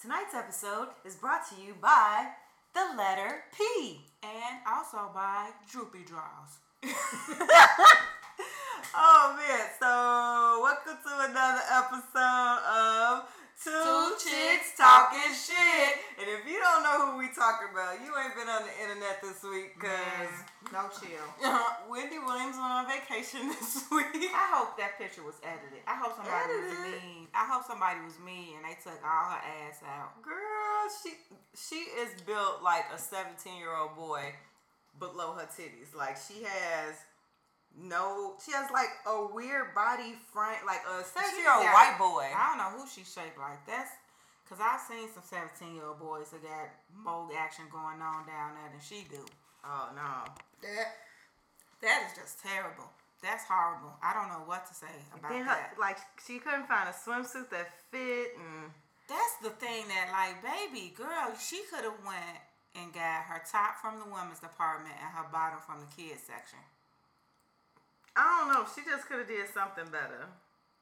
Tonight's episode is brought to you by the letter P. And also by Droopy Draws. Oh man, so welcome to another episode of Two, Two Chicks Talking Shit. And if you don't know who we talking about, you ain't been on the internet this week because no chill. Wendy Williams went on vacation this week. I hope that picture was edited. I hope somebody was mean. I hope somebody was mean and they took all her ass out. Girl, she she is built like a 17 year old boy below her titties. Like she has no, she has like a weird body front, like a 17 year old white boy. I don't know who she shaped like. That's because I've seen some 17 year old boys that got mold action going on down there than she do. Oh no. That that is just terrible. That's horrible. I don't know what to say about her, that. like she couldn't find a swimsuit that fit, and That's the thing that like, baby girl, she could have went and got her top from the women's department and her bottom from the kids section. I don't know. She just could have did something better.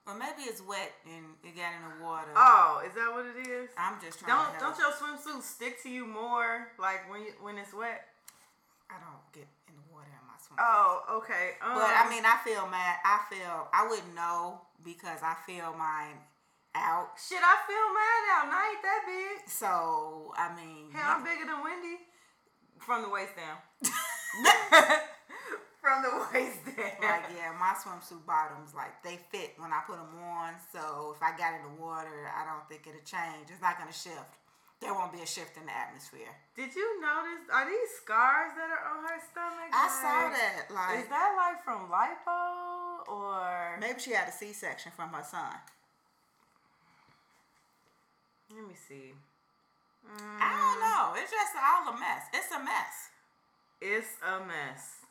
Or maybe it's wet and it got in the water. Oh, is that what it is? I'm just trying Don't to don't your swimsuit stick to you more like when you, when it's wet? I don't get in the water in my swimsuit. Oh, okay. Um, But I mean, I feel mad. I feel I wouldn't know because I feel mine out. shit, I feel mad out. And I ain't that big. So I mean, Hell, I'm bigger than Wendy. From the waist down. From the waist down. like yeah, my swimsuit bottoms like they fit when I put them on. So if I got in the water, I don't think it'll change. It's not gonna shift. There won't be a shift in the atmosphere. Did you notice? Are these scars that are on her stomach? I saw that. Like Is that like from lipo or? maybe she had a C-section from her son. Let me see. I don't mm. know. It's just all a mess. It's a mess. It's a mess.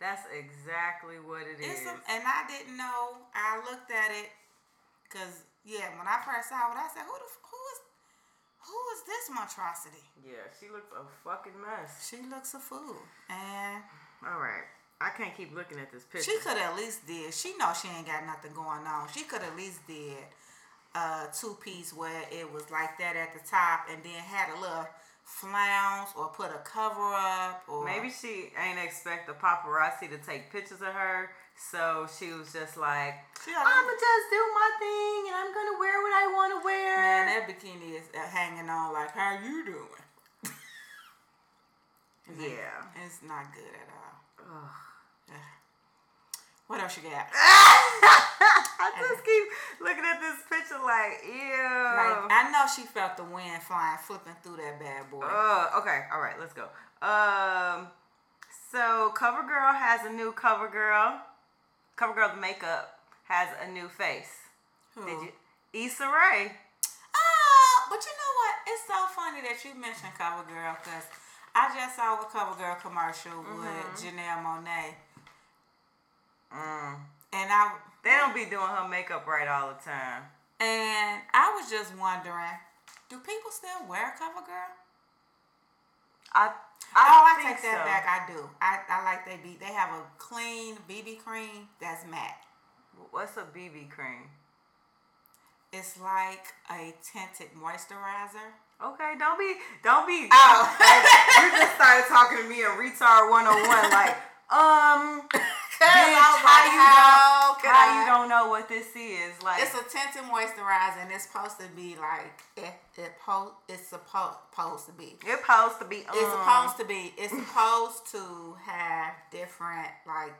That's exactly what it is. It's a, and I didn't know. I looked at it because yeah, when I first saw it, I said, "Who the who is who is this monstrosity?" yeah, she looks a fucking mess. She looks a fool, and All right, I can't keep looking at this picture. she could at least did. She know she ain't got nothing going on. She could at least did a two piece where it was like that at the top, and then had a little flounce or put a cover up or Maybe she ain't expect the paparazzi to take pictures of her, so she was just like, i'ma just do my thing, and I'm gonna wear what I want to wear." Man, that bikini is uh, hanging on like, how you doing? yeah. It's not good at all. Ugh. What else you got? I just keep looking at this picture like, ew. Like, I know she felt the wind flying, flipping through that bad boy. Uh, okay, all right, let's go. Um, so CoverGirl has a new CoverGirl. CoverGirl the makeup has a new face. Who? Did you? Issa Rae. Oh, but you know what? It's so funny that you mentioned CoverGirl because I just saw a CoverGirl commercial Mm-hmm. with Janelle Monáe, Mm. and I They don't be doing her makeup right all the time. and I was just wondering, do people still wear CoverGirl? I. oh, I take that so. back. I do. I, I like they be. They have a clean BB cream that's matte. What's a BB cream? It's like a tinted moisturizer. Okay, don't be, don't be. Oh. you just started talking to me in retard 101, like, um, bitch, how you how don't, how I? you don't know what this is? Like, It's a tinted moisturizer, and it's supposed to be like it. It po- It's supposed supposed to be. it's supposed to be. Um, It's supposed to be. It's supposed to have different like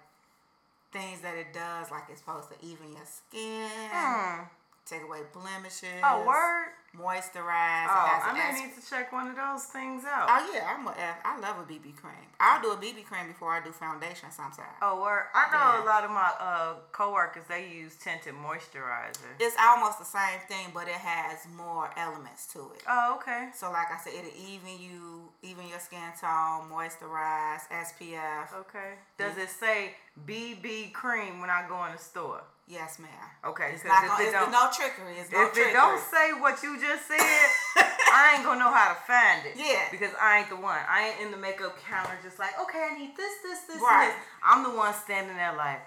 things that it does. Like it's supposed to even your skin, Hmm. Take away blemishes. Oh, word. Moisturize. Oh, I may need to check one of those things out. Oh yeah, I'm a, I love a BB cream. I'll do a BB cream before I do foundation sometimes. Oh, word. I know Yeah. a lot of my uh coworkers. They use tinted moisturizer. It's almost the same thing, but it has more elements to it. Oh, okay. So like I said, it'll even you, even your skin tone, moisturize, SPF. Okay. Does it say BB cream when I go in the store? Yes, ma'am. Okay, It's not gonna, it it's no trickery. It's no if trickery. it don't say what you just said, I ain't gonna know how to find it. Yeah. Because I ain't the one. I ain't in the makeup counter just like, okay, I need this, this, this, Right. this. I'm the one standing there like,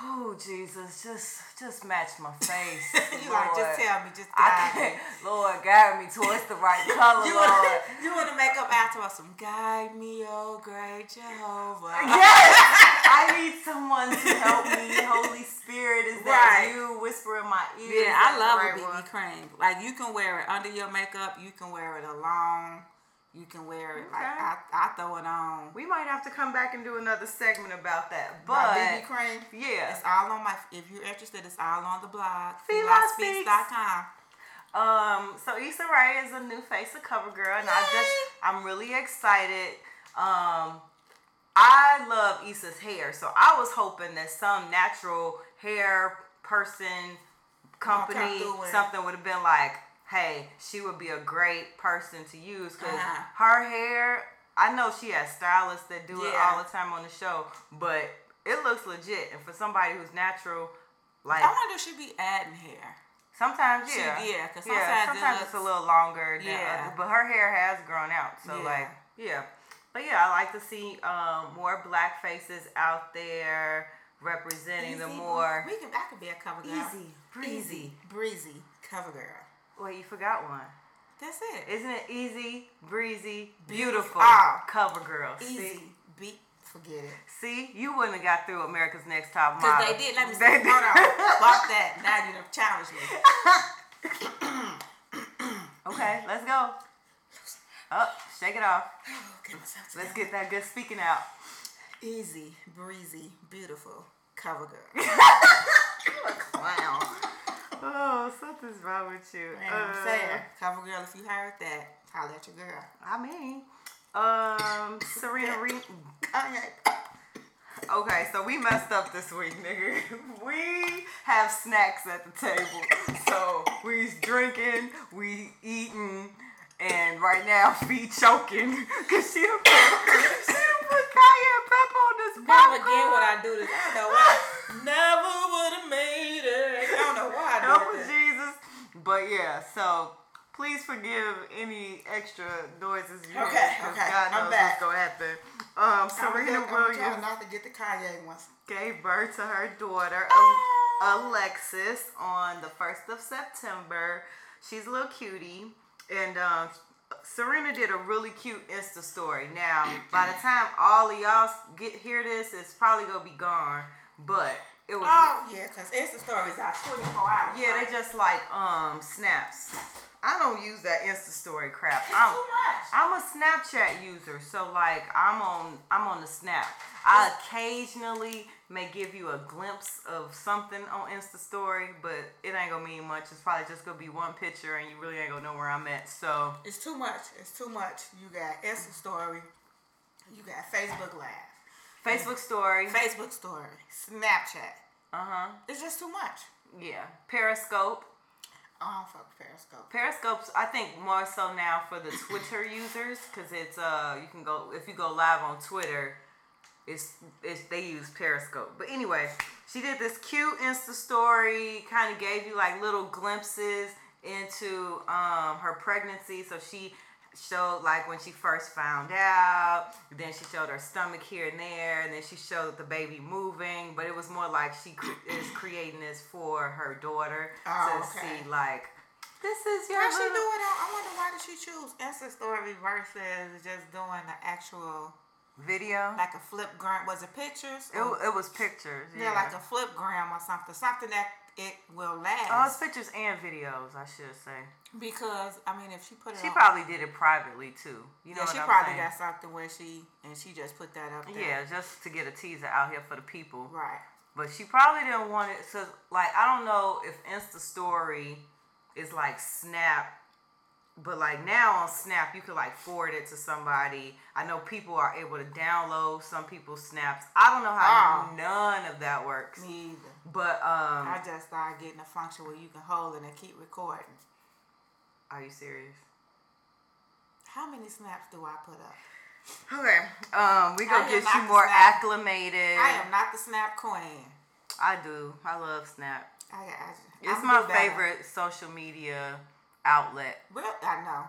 Oh Jesus, just just match my face. you like just tell me, just guide me. Lord, guide me towards the right color, You Lord. want, you want to make up after us some guide me, oh great Jehovah. Yes, I need someone to help me. Holy Spirit, is that Right. you? Whisper in my ear. Yeah, I love a BB one? cream. Like you can wear it under your makeup. You can wear it alone. You can wear it like Okay. I, I throw it on. We might have to come back and do another segment about that. My But BB cream. yeah, It's all on my. If you're interested, it's all on the blog. FelaSpeaks.com. Um, so Issa Rae is a new face of CoverGirl, and I just I'm really excited. Um, I love Issa's hair, so I was hoping that some natural hair person, company, something would have been like, hey, she would be a great person to use because Uh-huh. her hair. I know she has stylists that do it all the time on the show, but it looks legit. And for somebody who's natural, like I wonder if she be adding hair. Sometimes, She- yeah, yeah, 'cause yeah. sometimes it Sometimes it's a little longer. Than Yeah. other- but her hair has grown out, so Yeah. like, yeah. But yeah, I like to see um, more black faces out there representing the more. We can. I could be a cover girl. Easy, breezy. breezy cover girl. Wait, you forgot one. That's it. Isn't it easy, breezy, Beautiful. Ah. Cover girl. Easy. See, Beat. Forget it. see, you wouldn't have got through America's Next Top Model. Because they did. Let me see. Hold on. Bought that. Now you done challenged me. Okay, let's go. Up, shake it off. Oh, get Let's get that good speaking out. Easy, breezy, beautiful cover girl. Clown. Oh, something's wrong with you. Man, I'm Uh, saying. Cover girl, if you heard that, holla at your girl. I mean, um, Serena Reed. Kanye. Okay, so we messed up this week, nigga. We have snacks at the table. So we drinking, we eating, and right now feet choking. Cause she done put, she done put cayenne pepper on this Never popcorn. again would I do this. I don't know why. Never would have made Help us. Jesus. But yeah, so please forgive any extra noises you Okay, 'cause okay, God I'm knows back. what's gonna happen. Um, I'm Serena I'm trying Williams not to get the Kanye ones. gave birth to her daughter Oh. Alexis on the first of September. She's a little cutie, and um, Serena did a really cute Insta story. Now, by the time all of y'all get hear this, it's probably gonna be gone. But it was Oh, yeah, because Insta stories are 24 hours. yeah, they just like um snaps. I don't use that Insta story crap. I'm, too much. I'm a Snapchat user, so like I'm on I'm on the Snap. I occasionally may give you a glimpse of something on Insta story, but it ain't gonna mean much. It's probably just gonna be one picture, and you really ain't gonna know where I'm at. So It's too much. It's too much. You got Insta story. You got Facebook Live. Facebook story, Facebook story. Snapchat. uh huh, It's just too much. yeah, Periscope. I don't fuck Periscope. Periscope's I think more so now for the Twitter users because it's uh you can go if you go live on Twitter, it's it's they use Periscope. But anyway, she did this cute Insta story, kind of gave you like little glimpses into um her pregnancy. So she showed like when she first found out, then she showed her stomach here and there, and then she showed the baby moving. But it was more like she is creating this for her daughter Oh, to okay. see like this is your Why she do little- it on? I wonder why did she choose Insta story versus just doing the actual video. like a flip gram? Was it pictures? It, it was pictures. yeah, Yeah, like a flip gram or something. Something that it will last. oh, it's pictures and videos. I should say. because I mean, if she put it, She on, probably did it privately too. You know yeah, she I'm probably saying? got something where she and she just put that up there. Yeah, just to get a teaser out here for the people. Right. But she probably didn't want it. So, like, I don't know if Insta Story is like Snap, but like now on Snap, you could like forward it to somebody. I know people are able to download some people's snaps. I don't know how Oh. none of that works. Me either. But um, I just started getting a function where you can hold it and keep recording. are you serious? How many snaps do I put up? Okay. Um, we gonna get you more Snap. acclimated. I am not the snap queen. I do. I love Snap. I, I, It's my favorite social media outlet. Well, I know.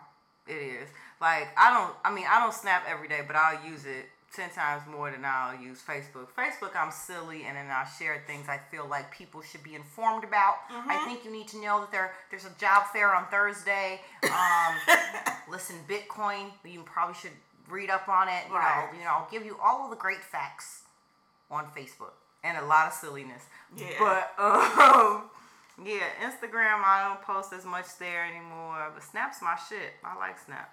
It is. Like I don't. I mean, I don't snap every day, but I'll use it ten times more than I'll use Facebook. Facebook, I'm silly, and then I'll share things I feel like people should be informed about. I think you need to know that there there's a job fair on Thursday. Um, listen, Bitcoin, you probably should read up on it. You Right. know, you know, I'll give you all of the great facts on Facebook and a lot of silliness. Yeah. But um, yeah, Instagram, I don't post as much there anymore. But Snap's my shit. I like Snap.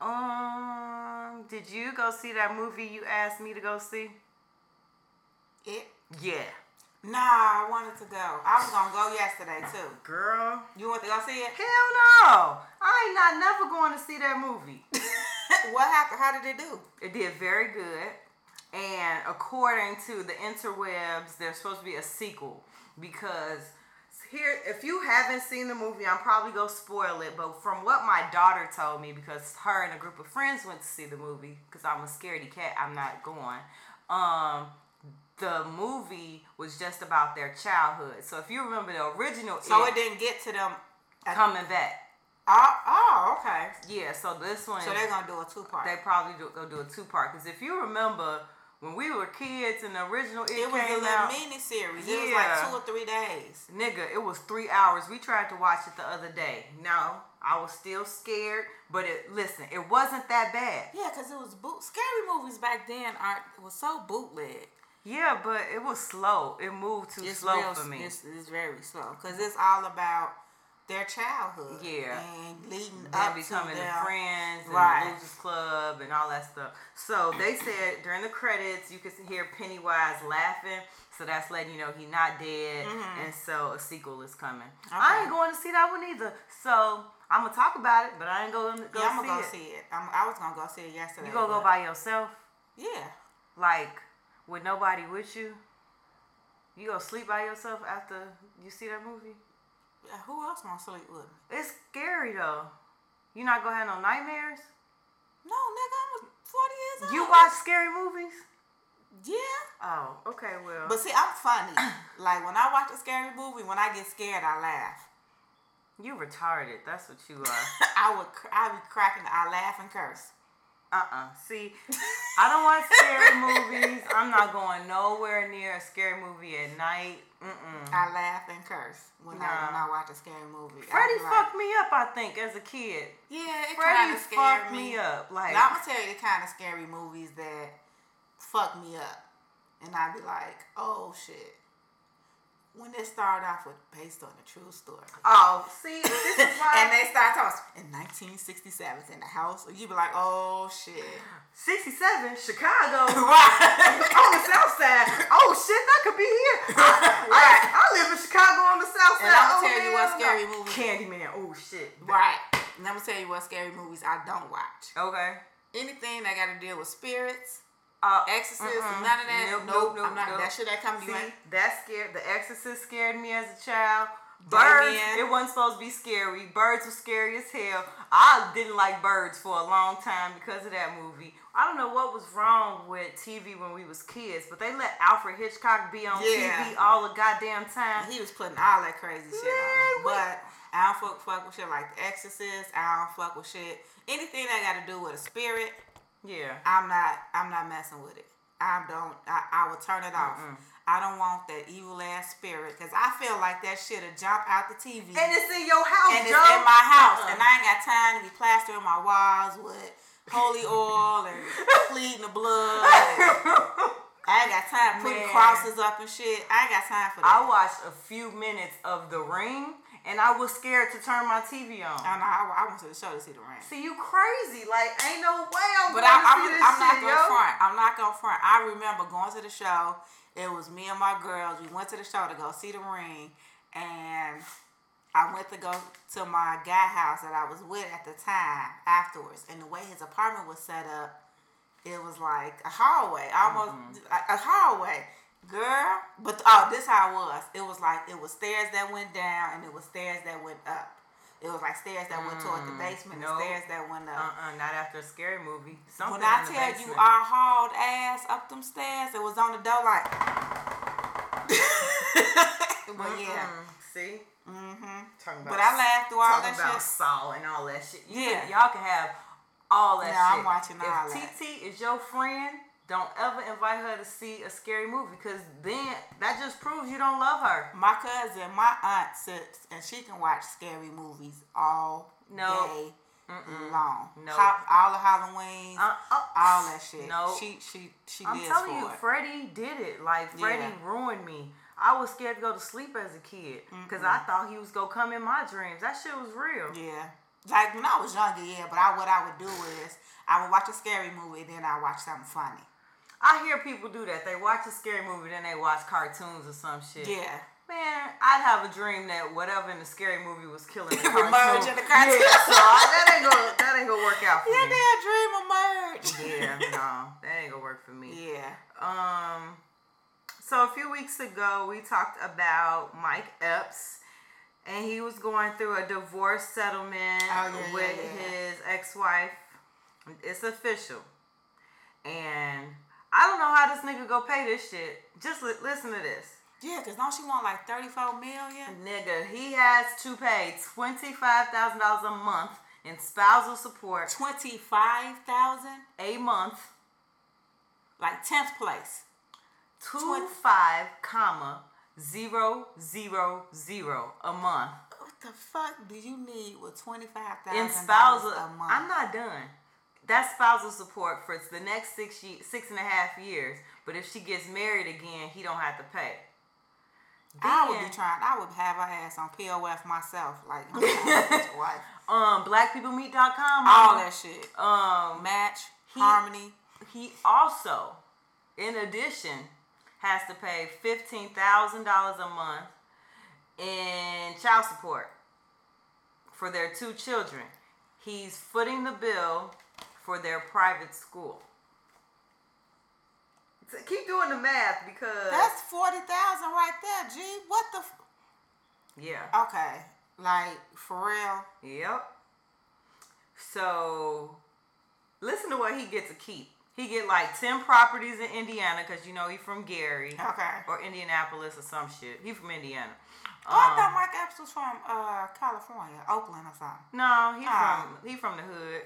Um, did you go see that movie you asked me to go see? It. Yeah. Nah, I wanted to go. I was gonna go yesterday too. Girl. You want to go see it? Hell no. I ain't not never going to see that movie. what happened? How did it do? It did very good. And according to the interwebs, there's supposed to be a sequel because here, if you haven't seen the movie, I'm probably gonna spoil it. But from what my daughter told me, because her and a group of friends went to see the movie, because I'm a scaredy cat, I'm not going. Um, the movie was just about their childhood. So if you remember the original, So it didn't get to them. Coming back. oh, oh, okay. Yeah. So this one, So they're gonna do a two part. they probably do, go do a two part. Because if you remember when we were kids and the original it, It was a came little out, mini series. It was like two or three days. nigga, it was three hours. We tried to watch it the other day. No, I was still scared, but it listen, it wasn't that bad. Yeah, cause it was boot. Scary movies back then aren't was so bootleg. Yeah, but it was slow. It moved too It's slow real, for me. It's, it's very slow because it's all about their childhood. Yeah. and leading them up becoming to the them. friends and Right. the losers club and all that stuff. So they said during the credits you could hear Pennywise laughing. So that's letting you know he's not dead, and so a sequel is coming. I Mm-hmm. Ain't going to see that one either. So I'm gonna talk about it, but I ain't going to go Yeah, I'm see gonna go it. see it. I'm, I was gonna go see it yesterday. You gonna go by yourself, Yeah. like with nobody with you? You gonna sleep by yourself after you see that movie? Yeah, Who else gonna sleep with me? It's scary though. You not gonna have no nightmares? No, nigga, I'm 40 years old. You watch scary movies? Yeah. Oh, okay, well. But see, I'm funny. like when I watch a scary movie, when I get scared, I laugh. You retarded. That's what you are. I would, I be cracking. I laugh and curse. Uh-uh. See, I don't watch scary movies. I'm not going nowhere near a scary movie at night. Mm-mm. I laugh and curse when I when I watch a scary movie. Freddy like, fucked me up, I think, as a kid. Yeah, it kind of scared fucked me. me up. Like, Now I'm gonna tell you the kind of scary movies that fuck me up, and I'd be like, oh shit. When they started off with based on a true story. oh, see, this is why. and they start talking in 1967 in the house, you be like, oh shit. 67, Chicago. right. on the south side. Oh shit, that could be here. I, I, I live in Chicago on the south side. And I'ma oh, tell you oh, what scary movie- Candyman. Oh shit. right. And I'm gonna tell you what scary movies I don't watch. Okay. Anything that got to deal with spirits, Uh, exorcists, mm-mm. none of that. Nope, Nope, nope, I'm not. nope. That shit that come to you. See, ain't- that scared. The Exorcist scared me as a child. Birds, Damien. it wasn't supposed to be scary. Birds were scary as hell. I didn't like birds for a long time because of that movie. I don't know what was wrong with TV when we was kids, but they let Alfred Hitchcock be on Yeah. TV all the goddamn time. He was putting all that crazy shit on Man, me. But I don't fuck, fuck with shit like The Exorcist. I don't fuck with shit. Anything that got to do with a spirit, Yeah. I'm not. I'm not messing with it. I don't. I, I will turn it off. I don't want that evil ass spirit because I feel like that shit'll jump out the TV And it's in your house, and it's in my house, Uh-uh. and I ain't got uh-uh. time to be plastering my walls with holy oil and pleading the blood. I ain't got time putting crosses up and shit. I ain't got time for that. I watched a few minutes of The Ring, and I was scared to turn my TV on. I know. I, I went to the show to see the ring. See, you crazy? Like, ain't no way I'm But going I, to I'm, see this I'm not gonna yo. front. I'm not gonna front. I remember going to the show. It was me and my girls. We went to the show to go see the ring, and I went to go to my guy house that I was with at the time afterwards. And the way his apartment was set up, it was like a hallway, almost mm-hmm. a, a hallway. Girl, but oh, this how it was. It was like it was stairs that went down, and it was stairs that went up. It was like stairs that went toward the basement, nope. and stairs that went up. Uh-uh, not after a scary movie. Something When I tell you basement. I hauled ass up them stairs, it was on the door like. but yeah. Mm, See? Mm-hmm. Talking about But I laughed through all talking that about shit. Saw and all that shit. You Yeah. can, y'all can have all that No, I'm shit. watching if all that. TT is your friend, don't ever invite her to see a scary movie because then that just proves you don't love her. My cousin, my aunt sits and she can watch scary movies all No. day long. No. All the Halloween, Uh, uh, all that shit. No. She she she I'm lives telling for you, it. Freddie did it. Like Freddie Yeah. ruined me. I was scared to go to sleep as a kid because I thought he was gonna come in my dreams. That shit was real. Yeah. Like when I was younger, yeah, but I what I would do is I would watch a scary movie, then I watch something funny. I hear people do that. They watch a scary movie, then they watch cartoons or some shit. Yeah. Man, I'd have a dream that whatever in the scary movie was killing the cartoon. in the cartoon. Yeah, so I, that ain't gonna that ain't gonna work out for me. Yeah, me. that dream of merge. Yeah, no, that ain't gonna work for me. Yeah. Um, so a few weeks ago, we talked about Mike Epps, and he was going through a divorce settlement Oh, yeah, with yeah, yeah. his ex-wife. It's official, and I don't know how this nigga go pay this shit. Just li- listen to this. Yeah, cause don't she want like thirty four million? Nigga, he has to pay twenty-five thousand dollars a month in spousal support Twenty five thousand, a month, like tenth place. two five comma zero zero zero a month. What the fuck do you need with twenty five in spousal. a month? I'm not done. That's spousal support for the next six six and a half years. But if she gets married again, he don't have to pay. I would be trying. I would have her ass on POF myself, like I'm trying to wife. Um, blackpeoplemeet.com. all that shit. Um, Match, He- harmony. he also, in addition, has to pay fifteen thousand dollars a month in child support for their two children. He's footing the bill for their private school. So Keep doing the math because That's forty thousand right there, G. What the? F- yeah, okay, like for real. yep. So listen to what he gets to keep. He get like ten properties in Indiana because you know he from Gary. Okay. or Indianapolis or some shit. He from Indiana. Oh, I Um, thought Mike Epps was from uh, California, Oakland or something. no, he Oh. from he from the hood.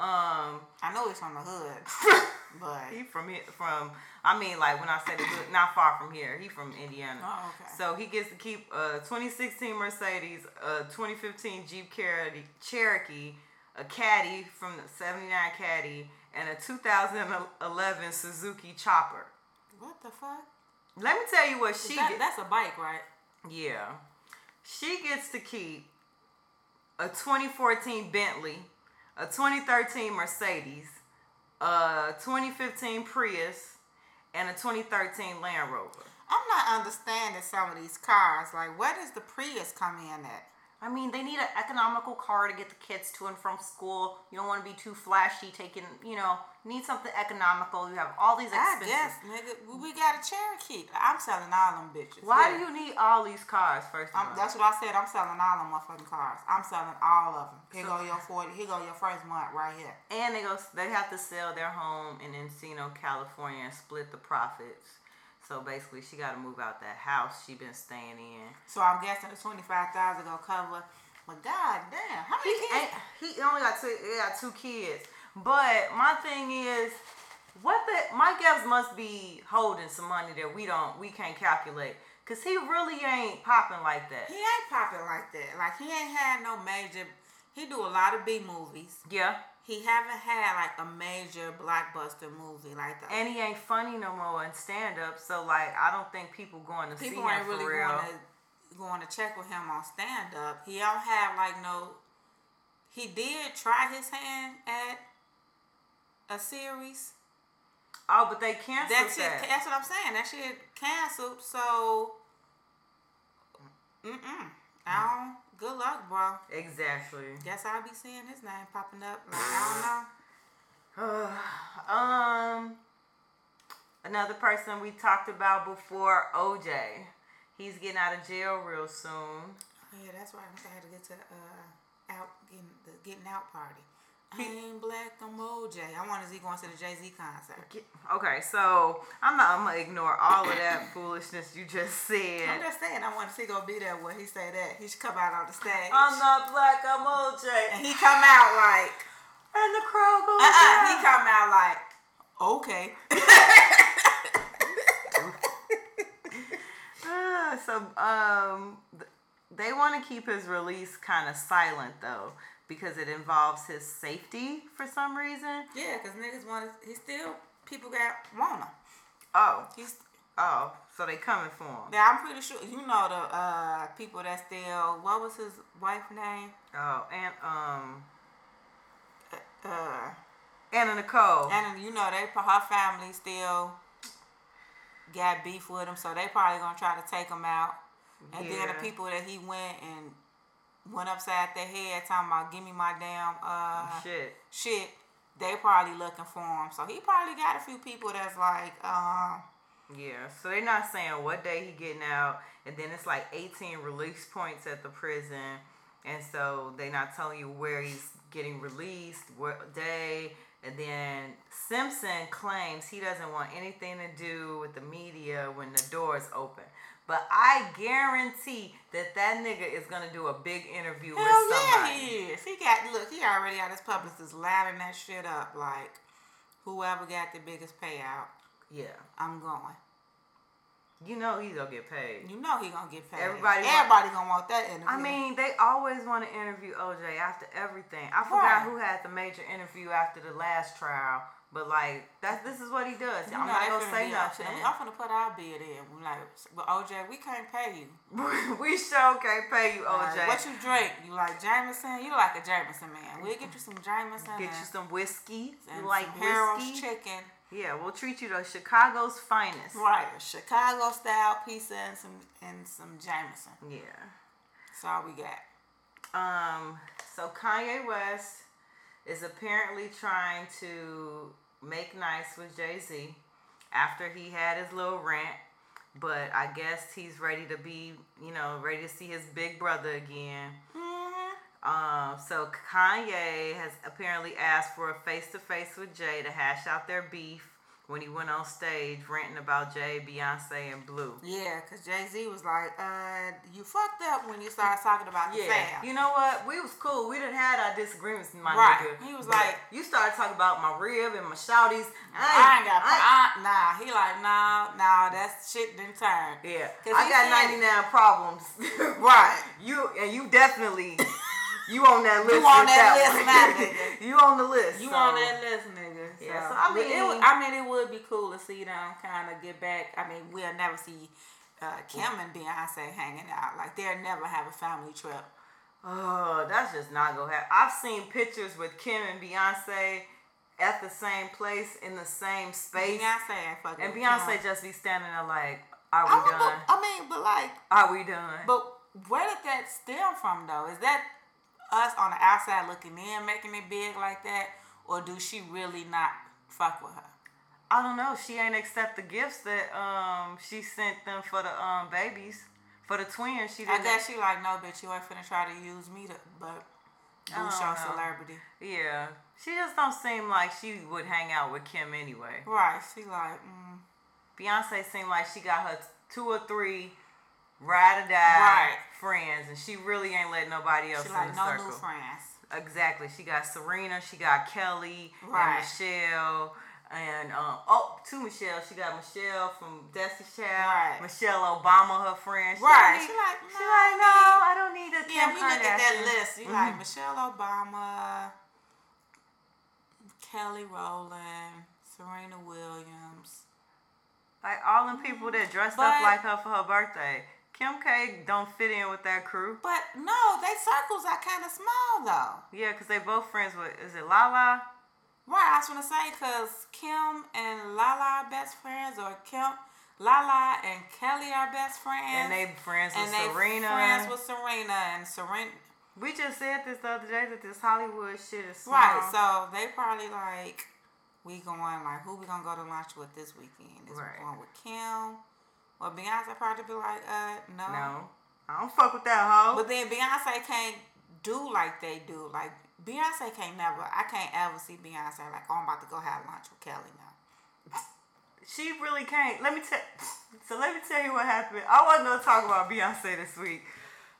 Um, I know he's from the hood, but he from here from. I mean, like when I said the hood, not far from here. He from Indiana. Oh, okay. So he gets to keep a 2016 Mercedes, a 2015 Jeep Cherokee, Cherokee, a Caddy from the 79 Caddy, and a 2011 Suzuki Chopper. what the fuck? Let me tell you what she that, that's a bike, right? Yeah. She gets to keep a 2014 Bentley, a 2013 Mercedes, a 2015 Prius, and a 2013 Land Rover. I'm not understanding some of these cars. Like, where does the Prius come in at? I mean, they need an economical car to get the kids to and from school. You don't want to be too flashy, taking, you know, need something economical. You have all these I expenses. guess, nigga, we- got a Cherokee. I'm selling all them bitches. Why Yeah. do you need all these cars, first of all? that's what I said. I'm selling all them motherfucking cars. I'm selling all of them. Here go your forty. Here go your first month right here. And they go. They have to sell their home in Encino, California, and split the profits. So basically, she got to move out that house she been staying in. So I'm guessing the twenty five thousand gonna cover. But god damn, how many ain't, kids? he only got two. He got two kids. But my thing is, what the Mike Epps must be holding some money that we don't, we can't calculate. Cause he really ain't popping like that. He ain't popping like that. Like he ain't had no major. He do a lot of B movies. Yeah. He haven't had like a major blockbuster movie like that. And he ain't funny no more in stand up. So like, I don't think people going to see People him ain't really for real. going to going to check with him on stand up. He don't have like no. He did try his hand at a series. Oh, but they canceled That's it. that. That's what I'm saying. That shit canceled. So, mm mm. I don't. Good luck, bro. Exactly. Guess I'll be seeing his name popping up. Like I don't know. um, another person we talked about before, OJ. He's getting out of jail real soon. Yeah, that's right. I had to get to uh out getting the getting out party. I ain't black, I'm OJ. I want to see going to the Jay Z concert. Okay, so I'm not. I'm gonna ignore all of that foolishness you just said. I'm just saying, I want to see go be there when he say that. He should come out on the stage. I'm not black. I'm OJ. and he come out like, and the crowd goes Uh-uh. He come out like, okay. Uh, so um, they want to keep his release kind of silent though because it involves his safety for some reason. Yeah, because niggas want to, he still, people got want him. Oh, He's, oh, so they coming for him. yeah, I'm pretty sure, you know the uh people that still, what was his wife name? Oh, and um, Uh, Anna Nicole. and you know, they, her family still got beef with him, so they probably gonna try to take him out. And then the people that he went and went upside their head talking about give me my damn uh Shit. shit, they probably looking for him. So he probably got a few people that's like, um, Yeah, so they're not saying what day he getting out, and then it's like 18 release points at the prison, and so they're not telling you where he's getting released, what day, and then Simpson claims he doesn't want anything to do with the media when the doors open. But I guarantee that that nigga is gonna do a big interview hell with yeah, somebody. he is. He got look, he already got his publicist lining that shit up like, whoever got the biggest payout, Yeah, I'm going. you know he's gonna get paid. You know he gonna get paid. Everybody want- everybody gonna want that interview. I mean, they always want to interview OJ after everything. I forgot Right. who had the major interview after the last trial, but like that, this is what he does. You I'm not gonna say nothing. I'm finna put our bid in. We're like, but OJ, we can't pay you. we sure can't pay you, Like, OJ. what you drink? You like Jameson? You like a Jameson man? We'll get you some Jameson. Get you some whiskey. and You like some Harold's chicken. Yeah, we'll treat you to Chicago's finest. Right, a Chicago style pizza and some and some Jameson. Yeah. That's all we got. Um, so Kanye West is apparently trying to make nice with Jay Z after he had his little rant, but I guess he's ready to be, you know, ready to see his big brother again. Mm-hmm. Um, so Kanye has apparently asked for a face to face with Jay to hash out their beef when he went on stage ranting about Jay, Beyonce, and Blue. Yeah, cause Jay Z was like, uh, you fucked up when you started talking about the Yeah, fam. you know what? We was cool. We didn't had our disagreements, my Right. nigga. He was like- you started talking about my rib and my shouties. I ain't got I, I, nah. He like nah, nah. That shit didn't turn. yeah, I got said- ninety nine problems. Right. You and you definitely you on that list. You on with that list, my nigga. you on the list. You so. on that list, nigga. Yeah, So, so I but it mean- would- I mean, it would be cool to see them kind of get back. I mean, we'll never see uh, Kim and Beyonce hanging out. Like they'll never have a family trip. Oh, that's just not gonna happen. I've seen pictures with Kim and Beyonce at the same place in the same space, Beyonce ain't fucking. and Beyonce Kim. just be standing there like, "Are we know, done? I mean, but like, Are we done?" but where did that stem from though? Is that us on the outside looking in, making it big like that, or do she really not fuck with her? I don't know. She ain't accept the gifts that um she sent them for the um babies for the twins. She I didn't. guess she like, no, bitch, you ain't finna try to use me to, but boost your celebrity. yeah, she just don't seem like she would hang out with Kim anyway. Right. She like, mm, Beyonce seemed like she got her two or three ride or die Right. friends, and she really ain't let nobody else she in like the no circle. new friends. Exactly. She got Serena. She got Kelly Right. and Michelle. And um, oh, to Michelle, she got Michelle from Destiny's Child. Right. Michelle Obama, her friend. She Right. don't She need- like, she like, no, I don't need a Yeah, Kim we look at that list. You Mhm. like Michelle Obama, Kelly Rowland, Serena Williams. Like all them people that dressed But- up like her for her birthday. Kim K don't fit in with that crew. But no, they circles are kind of small though. Yeah, because they both friends with, is it Lala? Right, I was gonna say because Kim and Lala are best friends, or Kim, Lala and Kelly are best friends, And they friends with they Serena. friends with Serena and Serena. we just said this the other day that this Hollywood shit is small. Right, so they probably like we going like who we gonna go to lunch with this weekend? Is Right. we going with Kim? Or Beyonce probably be like, uh, no. no. I don't fuck with that hoe. But then Beyonce can't do like they do. Like Beyonce can't never. I can't ever see Beyonce like, oh, I'm about to go have lunch with Kelly now. She really can't. Let me tell. So let me tell you what happened. I wasn't gonna talk about Beyonce this week.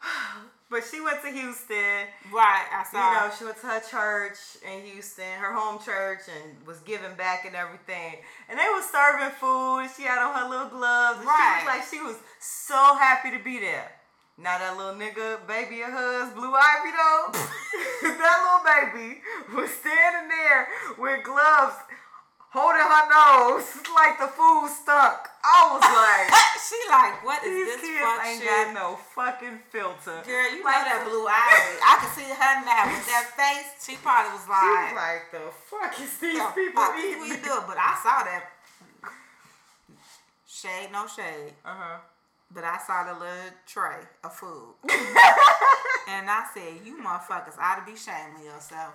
But she went to Houston. Right, I saw. You know, she went to her church in Houston, her home church, and was giving back and everything. And they was serving food. She had on her little gloves. And Right. She was like, she was so happy to be there. Now that little nigga, baby of hers, Blue Ivy though, that little baby was standing there with gloves, holding her nose like the food stunk. I was like. she like, what is These this kids fuck ain't shit? got no fucking filter. Girl, you Like, know that blue eye. I can see her now with that face. She probably was like, She was like, the fuck is these the people fuck eating? we do? But I saw that. Shade, no shade. Uh huh. But I saw the little tray of food. and I said, you motherfuckers ought to be shaming yourself.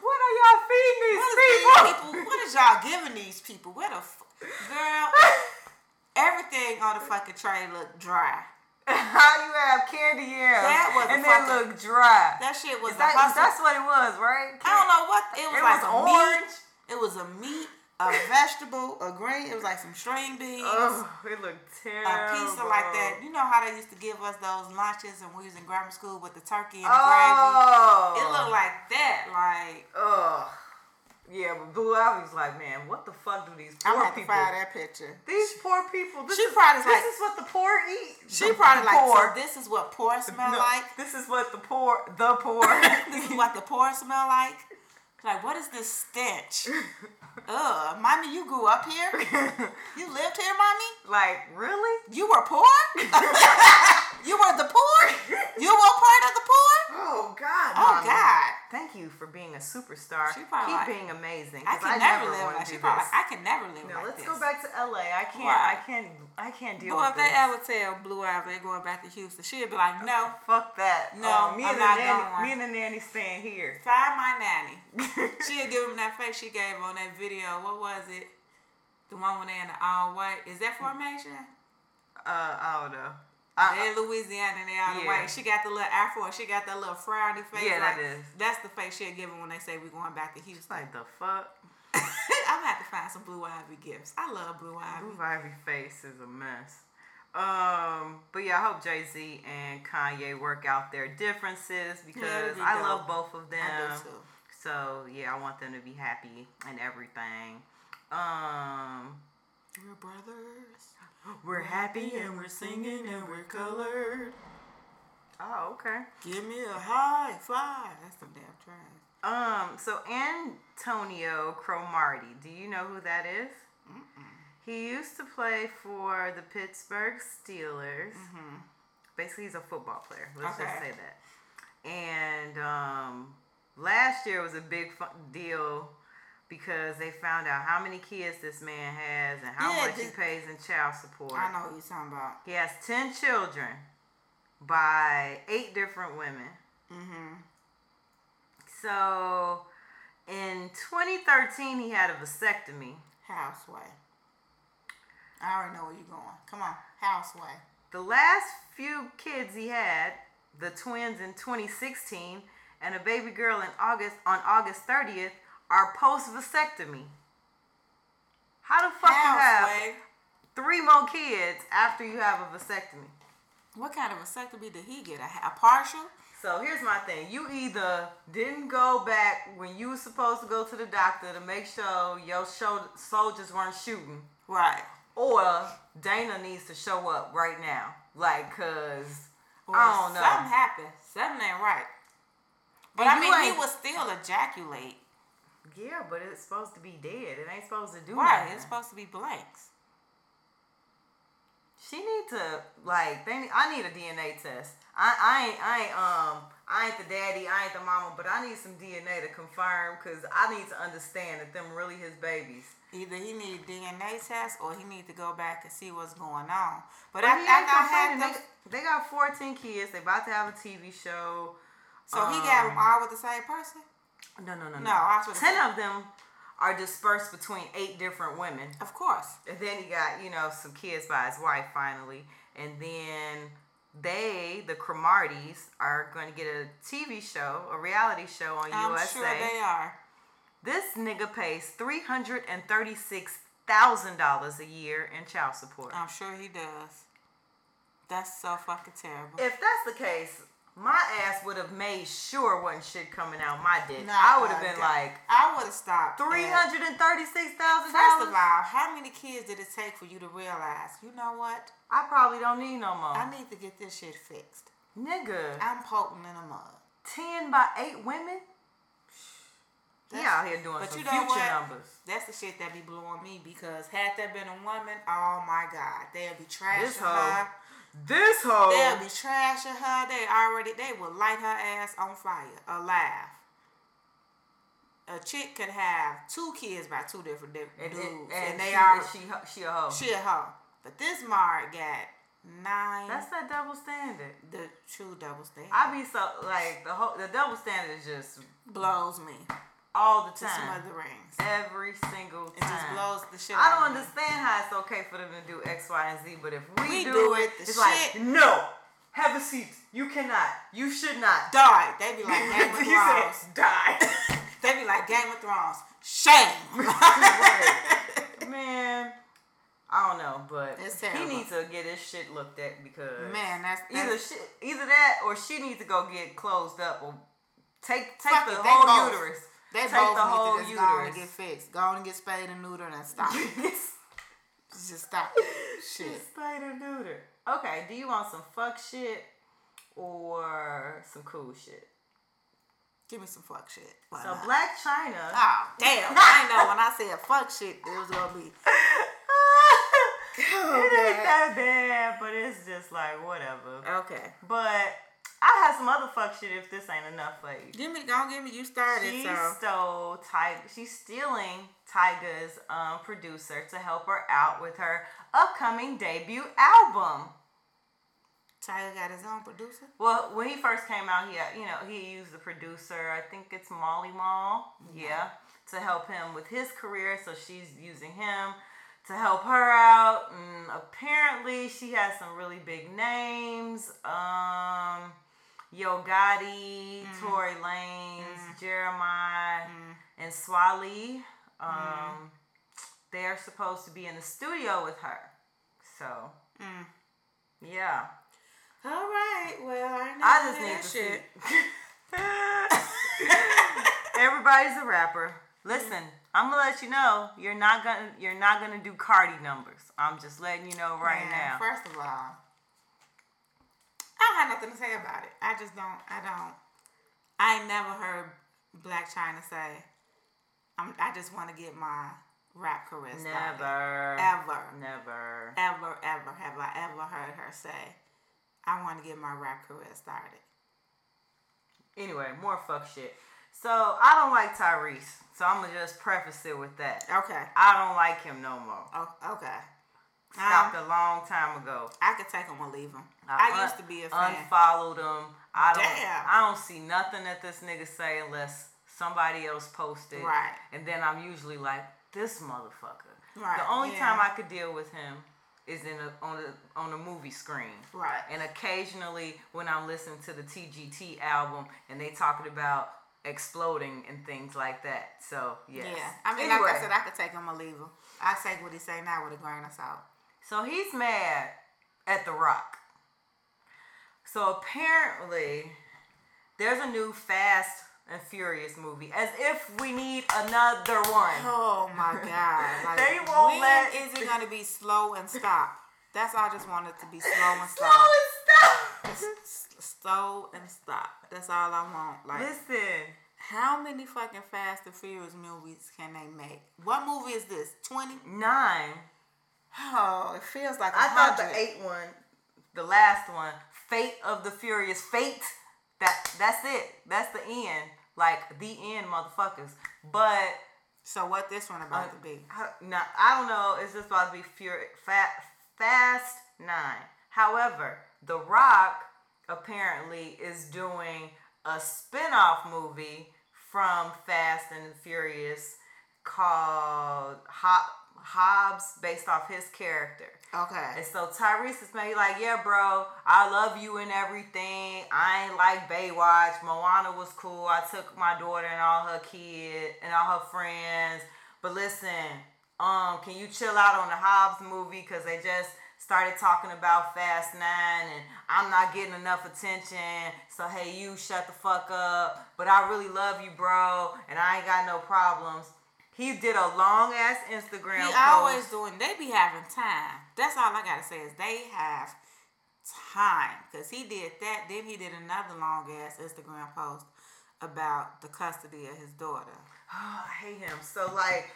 What are y'all feeding these What is these people? people? What is y'all giving these people? Where the f- girl? Everything on the fucking tray looked dry. How you have candy yams That was and they look dry? That shit was that, that's what it was, right? I don't know what it was It like was a orange. meat. It was a meat, a vegetable, a grain. It was like some string beans. Oh, it looked terrible. a pizza like that. You know how they used to give us those lunches when we was in grammar school with the turkey and the Oh. gravy? It oh. looked like that. Like Ugh. Yeah, but Blue Ivy's like, man, what the fuck do these I'm poor to people? find that picture. These poor people. This She is, probably this like- is what the poor eat. She The probably like, poor. so this is what poor smell No, like. This is what the poor, the poor. this is what the poor smell like. Like, what is this stench? Ugh, mommy, you grew up here. You lived here, mommy. like, really? You were poor. you were the poor. You were part of the poor. Oh God. Oh Mommy. God. Thank you for being a superstar. She probably Keep like- being amazing. I can never, never live like she probably. this. I can never live No, like let's this. go back to LA. I can't. Why? I can't. I can't deal Boy, with if they ever tell Blue Ivy they're going back to Houston, she'd be like, no, Fuck that. No, Uh, me I'm and not nanny, going. Me and the nanny staying here. find my nanny. She'd give him that face she gave on that video. What was it? The one when they in the all white. Is that formation? Uh, I don't know. I, they in Louisiana and they all the Yeah. white. She got the little afro and she got that little frowny face. Yeah, that like, is. That's the face she'll give when they say we're going back to Houston. like the fuck. I'm gonna have to find some Blue Ivy gifts. I love Blue Ivy. Blue Ivy face is a mess. Um, but yeah, I hope Jay Z and Kanye work out their differences because that'd I love both of them. I do too. So yeah, I want them to be happy and everything. Um, We're brothers. We're happy and we're singing and we're colored. Oh, okay. Give me a high five. That's some damn trash. Um, so Antonio Cromartie, do you know who that is? He used to play for the Pittsburgh Steelers. Basically, he's a football player. Let's just Mm-hmm. Say that. And um, last year was a big deal because they found out how many kids this man has and how Yeah, much he pays in child support. I know what you're talking about. He has 10 children by eight different women. Mm-hmm. So in 2013, he had a vasectomy. Houseway. I already know where you're going. Come on, Houseway. The last few kids he had, the twins in 2016 and a baby girl in August on August 30th, are post vasectomy. How the fuck you have three more kids after you have a vasectomy? What kind of vasectomy did he get? A, a partial? So here's my thing. You either didn't go back when you were supposed to go to the doctor to make sure your soldiers weren't shooting, Right. or Dana needs to show up right now. Like, cause Or I don't know. Something happened. Something ain't right. But And I mean, he would still ejaculate. Yeah, but it's supposed to be dead. It ain't supposed to do Right. nothing. It's supposed to be blanks. She need to like. They. Need, I need a DNA test. I. I ain't. I ain't. Um. I ain't the daddy. I ain't the mama. But I need some DNA to confirm because I need to understand that them really his babies. Either he need DNA test or he need to go back and see what's going on. But, But after, he ain't after I had them, They, they got 14 kids. They about to have a TV show. so he got them um, all with the same person. No, no, no, no. No, Ten of them are dispersed between eight different women. Of course. And then he got, you know, some kids by his wife finally. And then they, the Cromarties, are going to get a TV show, a reality show on I'm USA. sure they are. This nigga pays $336,000 a year in child support. I'm sure he does. That's so fucking terrible. if that's the case, my ass would have made sure wasn't shit coming out my dick. Nah, I would have been that- like I would have stopped. three hundred and thirty-six thousand First of all, how many kids did it take for you to realize? You know what? I probably don't need no more. I need to get this shit fixed. Nigga, I'm potent in the mud. ten by eight women. He That's- out here doing but some you know future what? numbers. That's the shit that be blowing me because had that been a woman, oh my god, they'd be trashing her. This hoe. They'll be trashing her. They already they will light her ass on fire, alive. A chick could have two kids by two different di- and, dudes, and, and, and they she, are she she a hoe. she a hoe. But this Mark got nine. That's that double standard. the true double standard. I be so like the whole the double standard just blows me all the time, smithereens. every single It time. just blows the shit. I don't of me. understand how it's okay for them to do X, Y, and Z, but if we, We do, do it, it, the it's shit- like no. Have a seat. You cannot. You should not. Die. They be like Game of Thrones. said die. They be like Game of Thrones. Shame. Man, I don't know, but he needs to get his shit looked at because Man, that's, either shit, either that or she needs to go get closed up or take take Fuck the it, whole uterus. They take both the need whole to just go on and get fixed. Go on and get spayed and neutered and stop. just stop. Shit. Shit, spayed or neutered. Okay, do you want some fuck shit or some cool shit? Give me some fuck shit. Why So not? Blac Chyna. Oh damn! I know when I said fuck shit, it was gonna be. Oh, it ain't that bad, but it's just like whatever. Okay. But I have some other fuck shit if this ain't enough for you. Give me, don't give me. You started, She so stole Tyga. She's stealing Tyga's um, producer to help her out with her upcoming debut album. Tyler got his own producer. Well, when he first came out, he had, you know he used the producer. I think it's Mally Mall. Yeah, to help him with his career. So she's using him to help her out. And apparently, she has some really big names. Um, Yo Gotti, Tory Lanez, Jeremiah, and Swae Lee. Um, they're supposed to be in the studio with her. So, Mm. yeah. All right. Well, I know I just need to shit. see. Everybody's a rapper. Listen, I'm gonna let you know you're not gonna you're not gonna do Cardi numbers. I'm just letting you know right Man, now. First of all, I don't have nothing to say about it. I just don't. I don't. I ain't never heard Blac Chyna say, I'm, "I just want to get my rap career started." Never, Ever. never. Ever, ever have I ever heard her say, "I want to get my rap career started." Anyway, more fuck shit. So I don't like Tyrese. So I'm gonna just preface it with that. Okay. I don't like him no more. Oh, okay. Stopped Um, a long time ago. I could take him or leave him. I, un- used to be a fan. Unfollowed them. I don't. Damn. I don't see nothing that this nigga say unless somebody else posted. Right. And then I'm usually like, this motherfucker. Right, The only yeah. time I could deal with him is in a, on a on a movie screen. Right. And occasionally when I'm listening to the TGT album and they talking about exploding and things like that. So yes. Yeah. I mean, Anyway. like I said, I could take him or leave him. I take what he say now with a grain of salt. So he's mad at The Rock. So apparently, there's a new Fast and Furious movie, as if we need another one. Oh my god! Like, They won't when let- is it gonna be slow and stop? That's all I just wanted to be slow and stop. Slow and stop. Slow and stop. That's all I want. Like, Listen, how many fucking Fast and Furious movies can they make? What movie is this? Twenty? nine. Oh, it feels like I thought the eight one, the last one, Fate of the Furious, Fate. That that's it. That's the end. Like the end, motherfuckers. But So what this one about to be? Uh, no, I don't know. It's just about to be Fury, fat, Fast Nine. However, The Rock apparently is doing a spin-off movie from Fast and Furious called Hop, Hobbs, based off his character. Okay. And so Tyrese is maybe like, yeah, bro, I love you and everything. I ain't like Baywatch. Moana was cool. I took my daughter and all her kids and all her friends. But listen, um, can you chill out on the Hobbs movie? Cause they just started talking about Fast Nine and I'm not getting enough attention. So hey, you shut the fuck up. But I really love you, bro, and I ain't got no problems. He did a long ass Instagram. He post. always doing. They be having time. That's all I gotta say is they have time because he did that. Then he did another long ass Instagram post about the custody of his daughter. Oh, I hate him. So like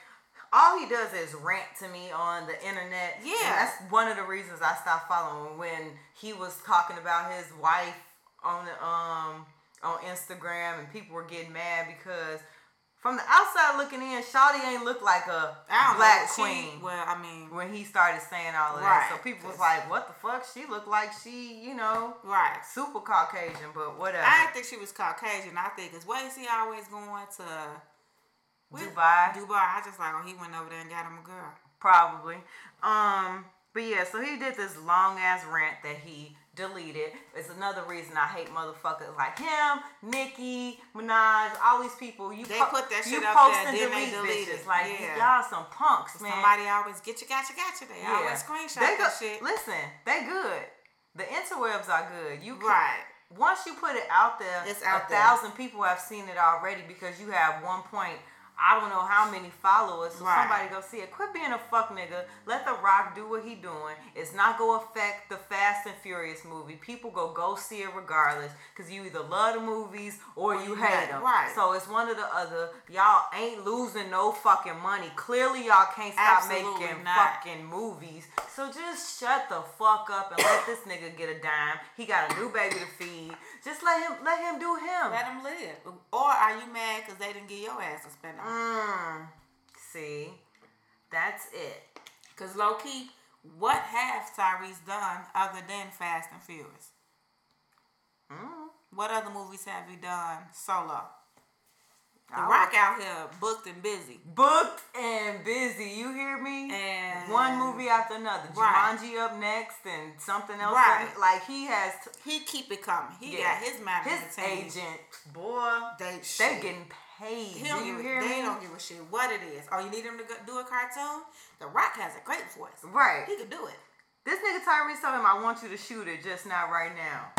all he does is rant to me on the internet. And Yeah. that's one of the reasons I stopped following when he was talking about his wife on the, um on Instagram and people were getting mad because from the outside looking in, Shawty ain't look like a black know. queen. She, well, I mean, when he started saying all of Right, that. So people was like, what the fuck? She looked like she, you know, right. super Caucasian, but whatever. I didn't think she was Caucasian. I think it's is he always going to Dubai. Dubai. I just like, oh, he went over there and got him a girl. Probably. Um, but yeah, so he did this long ass rant that he deleted. It's another reason I hate motherfuckers like him, Nicki, Minaj, all these people. You They po- put that you shit up post there, and they delete delete bitches. it. Like Yeah. y'all some punks, man. Somebody always get you, got you, got you. They always screenshot they that shit. Listen, they good. The interwebs are good. You can, Right. once you put it out there, It's a out there. thousand people have seen it already because you have one point. I don't know how many followers. So Right. somebody go see it. Quit being a fuck nigga. Let The Rock do what he doing. It's not gonna affect the Fast and Furious movie. People go go see it regardless because you either love the movies or, you hate them. Right. So it's one or the other. Y'all ain't losing no fucking money. Clearly y'all can't stop Absolutely making not. fucking movies. So just shut the fuck up and let this nigga get a dime. He got a new baby to feed. Just let him let him do him. Let him live. Or are you mad because they didn't get your ass to spend? Mm, see, that's it. Because low key, what have Tyrese done other than Fast and Furious? Mm. What other movies have he done solo? The I Rock out here booked and busy. Booked and busy. You hear me? And One movie after another. Right. Jumanji up next and something else. Right. Like he has t- He keep it coming. He Yeah. got his management his agent, boy. They They shit. getting paid. He Do don't you give, hear they me? don't give a shit what it is. Oh, you need him to go, do a cartoon? The Rock has a great voice. Right. He could do it. This nigga Tyrese told him, I want you to shoot it, just now, right now.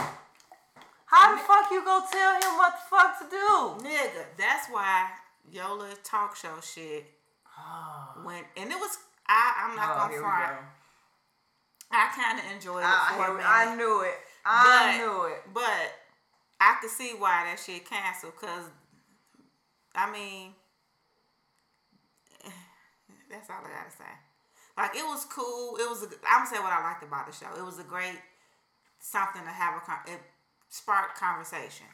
How the fuck you go tell him what the fuck to do? Nigga, that's why Yola talk show shit went, and it was, I, I'm not Oh, gonna front. go. I kind of enjoyed it I, for a I, minute. I knew it. I But- knew it. But I could see why that shit canceled because, I mean, that's all I gotta say. Like it was cool. It was. A, I'm gonna say what I liked about the show. It was a great something to have a. con- It sparked conversations.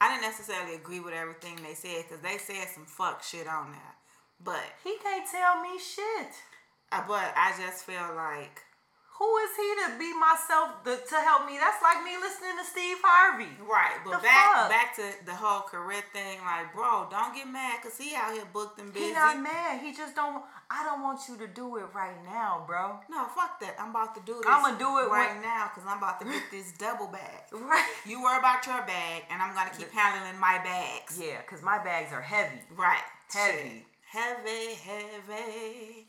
I didn't necessarily agree with everything they said because they said some fuck shit on there, but He can't tell me shit. uh, but I just feel like Who is he to be myself to, to help me? That's like me listening to Steve Harvey. Right, but The back fuck? back to the whole career thing. Like, bro, don't get mad because he out here booked and busy. He not mad. He just don't. I don't want you to do it right now, bro. No, fuck that. I'm about to do this. I'ma do it right now because I'm about to get this double bag. Right. You worry about your bag, and I'm gonna keep handling my bags. Yeah, cause my bags are heavy. Right. Heavy. Shit. Heavy, heavy.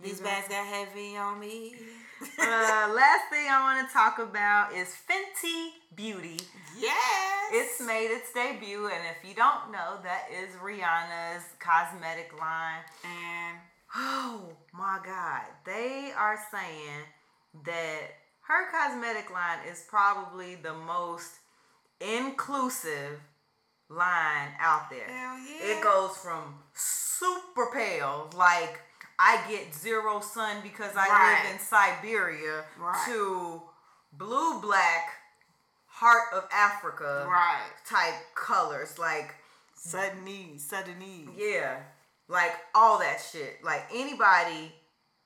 These bags got heavy on me. Uh, last thing I want to talk about is Fenty Beauty. yes. It's made its debut, and if you don't know, that is Rihanna's cosmetic line. and Oh my God. They are saying that her cosmetic line is probably the most inclusive line out there. hell yeah. It goes from super pale, like I get zero sun because I Right. live in Siberia, Right. to blue black, heart of Africa right. type colors. Like, Suddenly, suddenly. yeah, like all that shit. Like anybody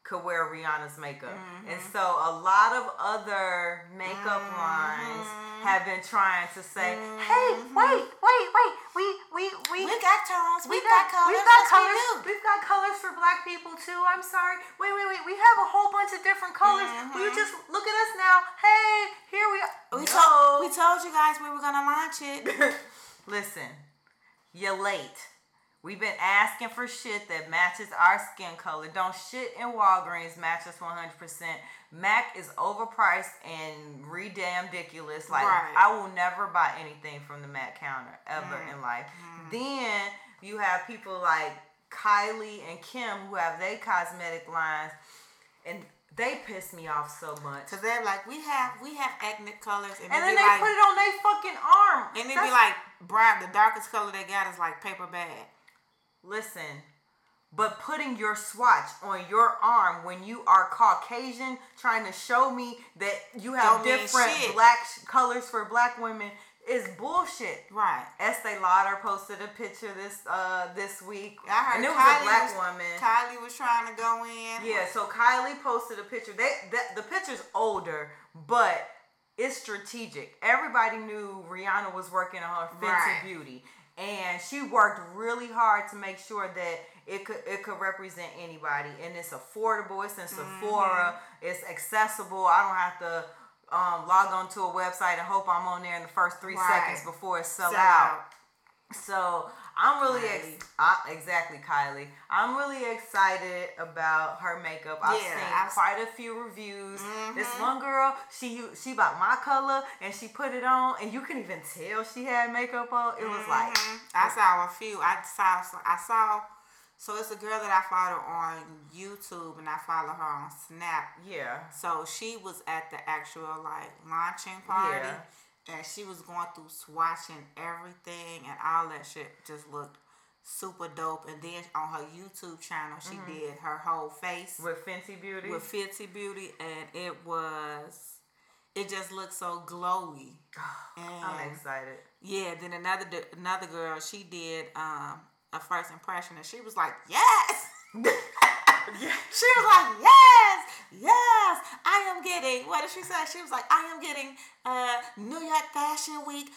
could wear Rihanna's makeup. And Mm-hmm. so a lot of other makeup lines Mhm. Have been trying to say, hey, Mhm. wait, wait, wait, we we we We got tones. We, we got, colors. We've got yes, we colors. We've got colors for black people too. I'm sorry. Wait, wait, wait. We have a whole bunch of different colors. Will you just look at us now? Hey, here we are. We, No. told, we told you guys we were gonna launch it. Listen, you're late. We've been asking for shit that matches our skin color. Don't shit in Walgreens match us 100%. Mac is overpriced and re damn ridiculous. Like, Right. I will never buy anything from the Mac counter ever Mm. in life. Then you have people like Kylie and Kim who have their cosmetic lines, and they piss me off so much. Cause they're like, we have we have ethnic colors, and, And then they like, put it on their fucking arm. and they be like brown. The darkest color they got is like paper bag. Listen, but putting your swatch on your arm when you are Caucasian, trying to show me that you have Don't different black sh- colors for black women is bullshit. Right. Estee Lauder posted a picture this uh this week, I heard and it was Kylie a black was, woman. Kylie was trying to go in. Yeah, so Kylie posted a picture. They that the picture's older, but it's strategic. Everybody knew Rihanna was working on her Fenty Right. Beauty, and she worked really hard to make sure that it could it could represent anybody, and it's affordable. It's in Sephora. It's accessible. I don't have to. Um, log on to a website and hope I'm on there in the first three Right. seconds before it sell Sell out. out. So I'm really ex- I, exactly Kylie. I'm really excited about her makeup. I've Yeah, seen I've- quite a few reviews. This Mhm. one girl, she she bought my color and she put it on, and you can even tell she had makeup on. It was like Mhm. I saw a few. I saw. I saw. So it's a girl that I follow on YouTube, and I follow her on Snap. yeah, So she was at the actual like launching party, Yeah. And she was going through swatching everything, and all that shit just looked super dope. And then on her YouTube channel, she Mm-hmm. did her whole face with Fenty Beauty. with Fenty Beauty, and it was, it just looked so glowy. I'm And excited. yeah, then another another girl, she did um a first impression, and she was like, yes. She was like, yes, yes, I am getting, what did she say? She was like, I am getting uh, New York Fashion Week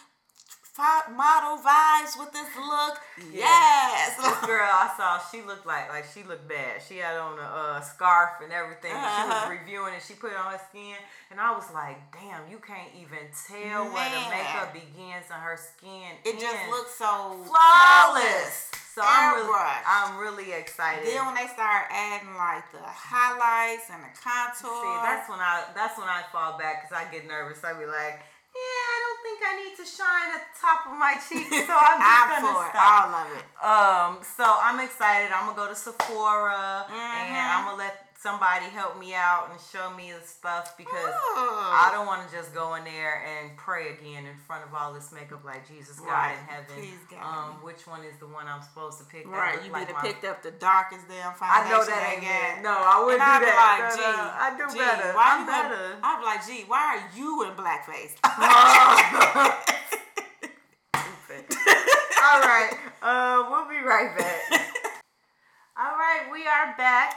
model vibes with this look. Yes. This girl I saw, she looked like like she looked bad. She had on a uh, scarf and everything. She was Uh-huh. reviewing it. She put it on her skin, and I was like, "Damn, you can't even tell where the makeup begins on her skin. it just looks so flawless." So I'm really, I'm really excited. Then when they start adding like the highlights and the contour, See, that's when I that's when I fall back because I get nervous. I be like, "Yeah, I don't think I need to shine at the top of my cheeks, so I'm just I'm gonna for it, stop." all of it. Um, so I'm excited. I'm gonna go to Sephora and Mhm. I'm gonna let somebody help me out and show me the stuff because Ooh. I don't want to just go in there and pray again in front of all this makeup like Jesus God Right. in heaven. Please, God. Um, which one is the one I'm supposed to pick? Right, look you like need to my- picked up the darkest damn foundation. I know that they ain't got. it. No, I wouldn't And I'd do be that. like, gee, I do gee, better. Why I'm better. In, I'd be like, gee, why are you in blackface? All right. Uh, we'll be right back. All right, we are back,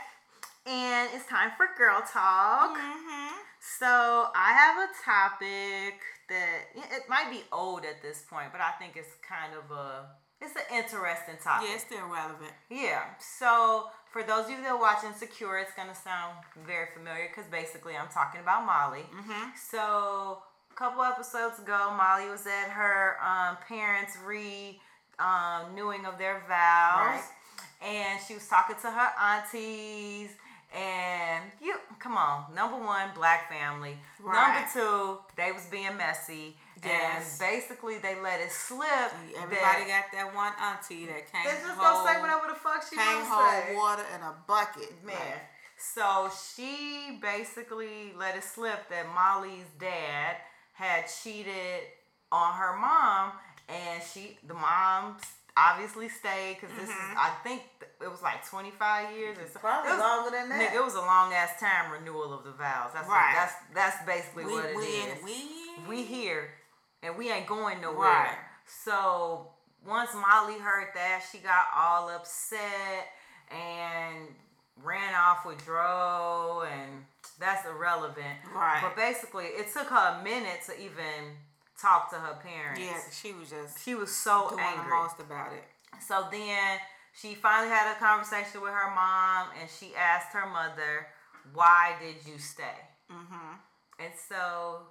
and it's time for girl talk. mm-hmm. So I have a topic that it might be old at this point, but I think it's kind of a it's an interesting topic. Yeah, it's still relevant. Yeah. So for those of you that are watching Secure, it's gonna sound very familiar because basically I'm talking about Molly. Mm-hmm. So a couple episodes ago, Molly was at her um, parents' re um, newing of their vows, Right. and she was talking to her aunties. And you come on, number one, black family. Right. Number two, they was being messy, Yes. and basically they let it slip. Everybody that got that one auntie that can't they just hold, gonna say whatever the fuck she to hold say. water in a bucket. Man. Like, So she basically let it slip that Molly's dad had cheated on her mom, and she, the mom, obviously stayed because this is, mm-hmm. I think th- it was like twenty five years or something. Probably was, longer than that. Nigga, it was a long ass time renewal of the vows. That's Right. that's that's basically we, what it is. we, we, we here and we ain't going nowhere. Right. So once Molly heard that, she got all upset and ran off with Dro, and that's irrelevant. Right. But basically, it took her a minute to even talk to her parents. Yeah, she was just She was so angry. the most about it. So then she finally had a conversation with her mom, and she asked her mother, "Why did you stay?" Mm-hmm. And so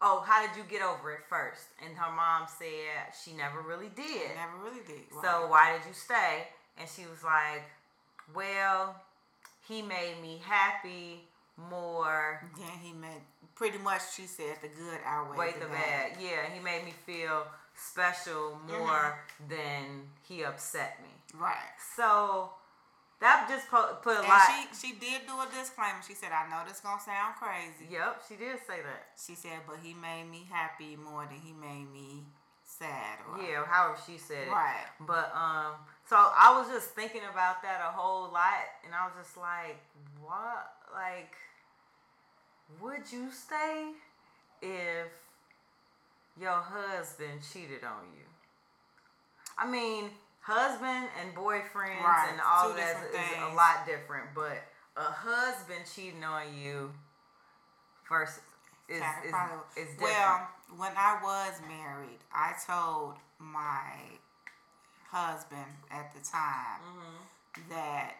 oh, how did you get over it first? And her mom said she never really did. Never really did. So why did you stay? And she was like, well, he made me happy more. Then he made pretty much. She said the good outweighed Wait the, the bad. bad. Yeah, he made me feel special more than he upset me. Right. So that just put, put a And lot. she she did do a disclaimer. She said, "I know this gonna sound crazy." yep, she did say that. She said, "But he made me happy more than he made me sad." Or, Yeah, however she said it. Right. But um, so I was just thinking about that a whole lot, and I was just like, what? Like, would you stay if your husband cheated on you? I mean, husband and boyfriends Right, and all two that is a lot different, but a husband cheating on you first is is, is different. Well, when I was married, I told my husband at the time Mm-hmm. that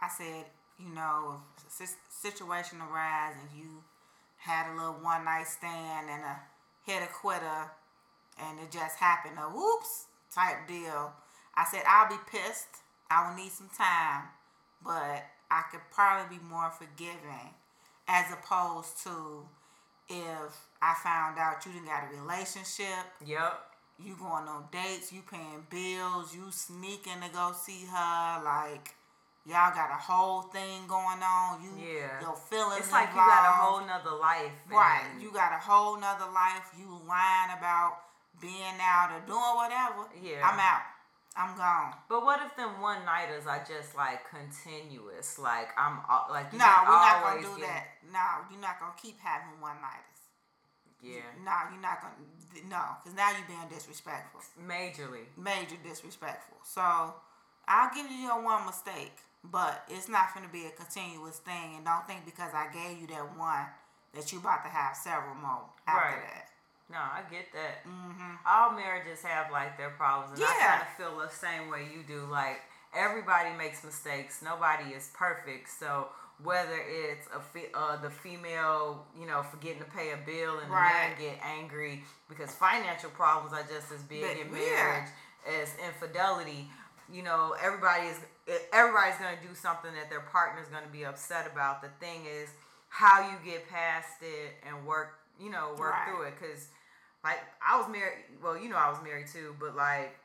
I said, you know, if situation arise and you had a little one night stand and a hit a quitter and it just happened, a whoops type deal, I said, I'll be pissed. I will need some time, but I could probably be more forgiving as opposed to if I found out you didn't got a relationship, yep. you going on dates, you paying bills, you sneaking to go see her, like y'all got a whole thing going on. You Yeah. your feelings. It's like you got a whole nother life. right. You got a whole nother life. You lying about being out or doing whatever. Yeah. I'm out. I'm gone. But what if them one nighters are just like continuous? Like I'm al- like No, can we're not gonna do get- that. No, you're not gonna keep having one nighters. Yeah, No, you're not gonna. No, because now you're being disrespectful. majorly. major disrespectful. So I'll give you your one mistake, but it's not going to be a continuous thing. And don't think because I gave you that one that you about to have several more after Right. that. No, I get that. hmm All marriages have like their problems, and I Yeah. kind of feel the same way you do. Like everybody makes mistakes. Nobody is perfect. So whether it's a fe- uh, the female, you know, forgetting to pay a bill, and the man Right. get angry because financial problems are just as big But- in yeah. marriage as infidelity. You know, everybody is everybody's gonna do something that their partner's gonna be upset about. The thing is how you get past it and work, you know, work Right. through it. Cause like I was married. Well, you know, I was married too, but like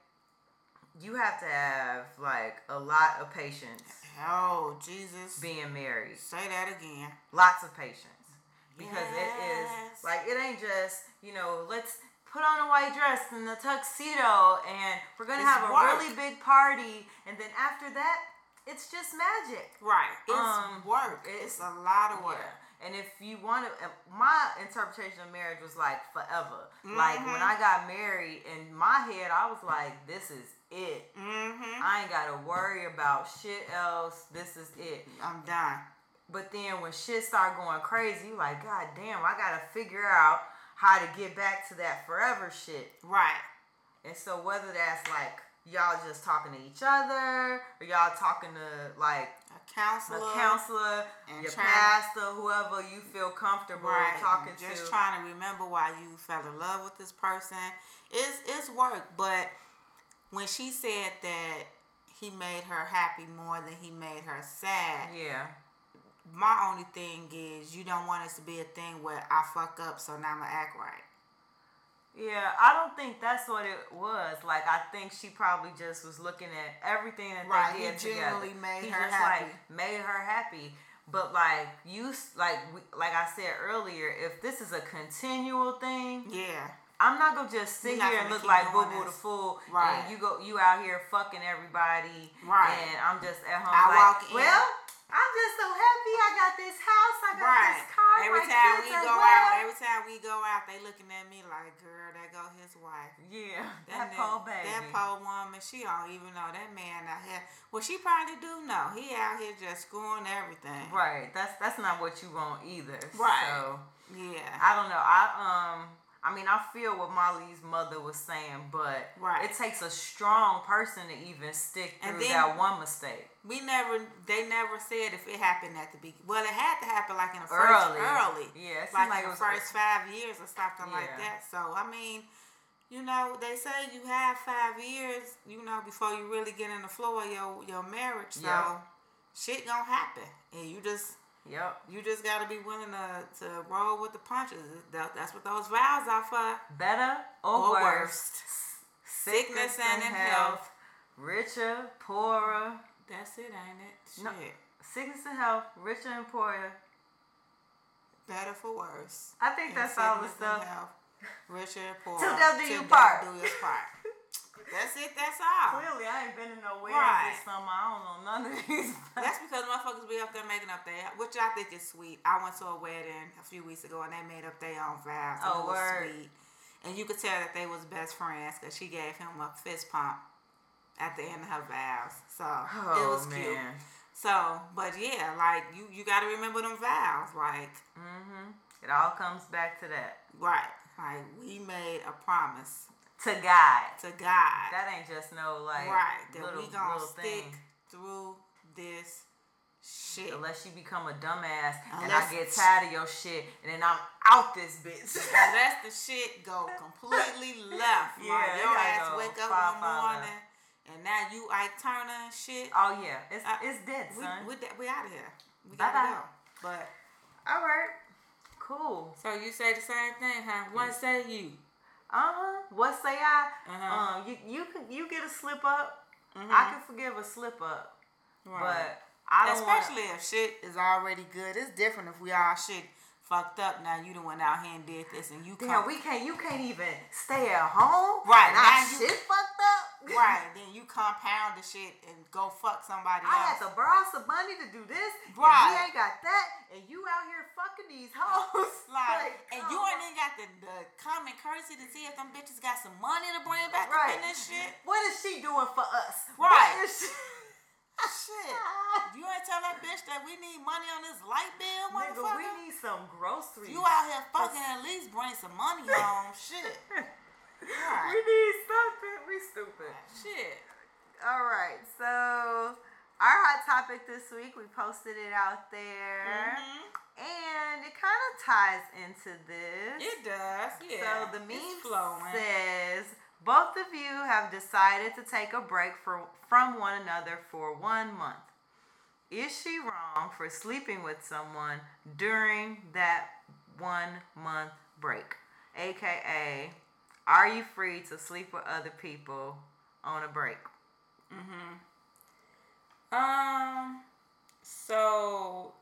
you have to have like a lot of patience Oh, Jesus. being married. Say that again. Lots of patience because it Yes. is like it ain't just you know let's put on a white dress and a tuxedo and we're gonna It's have a work. really big party and then after that it's just magic. Right. It's Um, work. it's- It's, a lot of work. Yeah. And if you want to, my interpretation of marriage was like forever. Like when Mhm. I got married, in my head, I was like, this is it. Mm-hmm. I ain't got to worry about shit else. This is it. I'm done. But then when shit start going crazy, you like, God damn, I got to figure out how to get back to that forever shit. Right. And so whether that's like y'all just talking to each other or y'all talking to like counselor. a counselor, and your pastor, whoever you feel comfortable right. talking just to. Just trying to remember why you fell in love with this person. It's it's work, but when she said that he made her happy more than he made her sad, yeah, my only thing is you don't want us to be a thing where I fuck up, so now I'ma act right. Yeah. I don't think that's what it was. Like I think she probably just was looking at everything that Right, they he did together. genuinely made he her just happy. like made her happy. But like you, like like I said earlier, if this is a continual thing, Yeah. I'm not gonna just sit You're here and look like Boo Boo the fool, Right. and you go you out here fucking everybody, Right. And I'm just at home I like, walk in- well, I'm just so happy. I got this house. I got Right. this car. Every time we go well. out, every time we go out, they looking at me like, girl, that go his wife. yeah, That, that poor baby. That poor woman, she don't even know that man out here. Well, she probably do know. He out here just screwing everything. Right. That's that's not what you want either. Right. So Yeah. I don't know. I um I mean, I feel what Molly's mother was saying, but Right. it takes a strong person to even stick through that one mistake. We never, they never said if it happened at the beginning. Well, it had to happen like in the first Early. early, Yeah, it like, like in the first five years or something like that. So I mean, you know, they say you have five years, you know, before you really get in the flow of your your marriage. So Yeah. shit gonna happen, and you just Yep. you just gotta be willing to to roll with the punches. That, that's what those vows are for. Better or, Or worse. worst. Sickness and in health. Richer, poorer. That's it, ain't it? Shit. No. Sickness and health, richer and poorer. Better for worse. I think And that's all the sickness and stuff. health, Richer, poor. Till death do till you death part. do us part. That's it. That's all. Clearly, I ain't been in no weddings Right. this summer. I don't know none of these. That's because motherfuckers be up there making up their, which I think is sweet. I went to a wedding a few weeks ago and they made up their own vows. Oh, it was word. sweet. And you could tell that they was best friends because she gave him a fist pump at the end of her vows. So it oh was cute. So, but yeah, like you, you got to remember them vows. Like, Mhm. It all comes back to that. right, like we made a promise To God. to God. That ain't just no like right, that little, we gonna little stick thing. through this shit. Unless you become a dumbass and I get tired of your shit and then I'm out this bitch. Unless the shit go completely left. Yeah, like your ass wake up far, one morning and now you Ike Turner and shit. oh yeah, it's it's dead, we, son. we, we out of here. We gotta Bye-bye. go. But all right, cool. so you say the same thing, huh? What say you? Uh huh. What say I? Uh-huh. Um, you you can you get a slip up. Mhm. I can forgive a slip up, Right. but I. Especially if shit is already good. It's different if we all shit fucked up. Now you done went out here and did this and you Damn, come we can't. You can't even stay at home. Right, And now you- shit fucked up. right. Then you compound the shit and go fuck somebody I had to borrow some money to do this. And we ain't got that. And you out here fucking these hoes. Like, and come you on. ain't even got the, the courtesy to see if them bitches got some money to bring back Right. up in this shit. What is she doing for us? Right. She? Shit. You ain't tell that bitch that we need money on this light bill, Nigga, motherfucker. we need some groceries. you out here fucking at least bring some money home. Shit. We need something. We stupid. Shit. All right. So our hot topic this week, we posted it out there, Mhm. And it kind of ties into this. It does. Yeah. So the meme flowing. says both of you have decided to take a break for, from one another for one month. Is she wrong for sleeping with someone during that one month break? AKA, are you free to sleep with other people on a break? Um. So.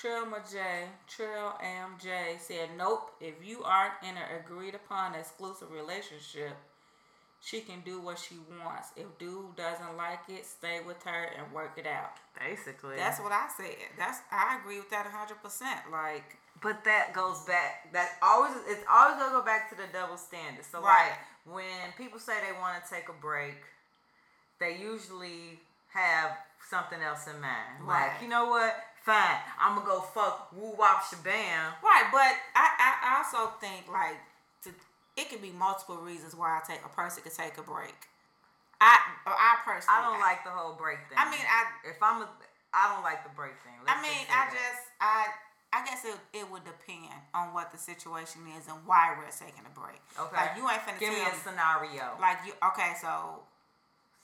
Trilma J, Trill MJ said, "Nope. If you aren't in an agreed upon exclusive relationship, she can do what she wants. If dude doesn't like it, stay with her and work it out." Basically. That's what I said. That's I agree with that hundred percent. Like, But that goes back. That always it's always gonna go back to the double standard. So Right. like when people say they want to take a break, they usually have something else in mind. Right. Like you know what? Fine, I'm gonna go fuck woo wop shabam. right? But I, I also think like to, it can be multiple reasons why I take a person could take a break. I I personally I don't like the whole break thing. I mean, I if I'm a, I don't like the break thing. I Let's mean, say I that. just, I, I guess it, it would depend on what the situation is and why we're taking a break. Okay. Like you ain't finna give me a scenario. like you. Okay, so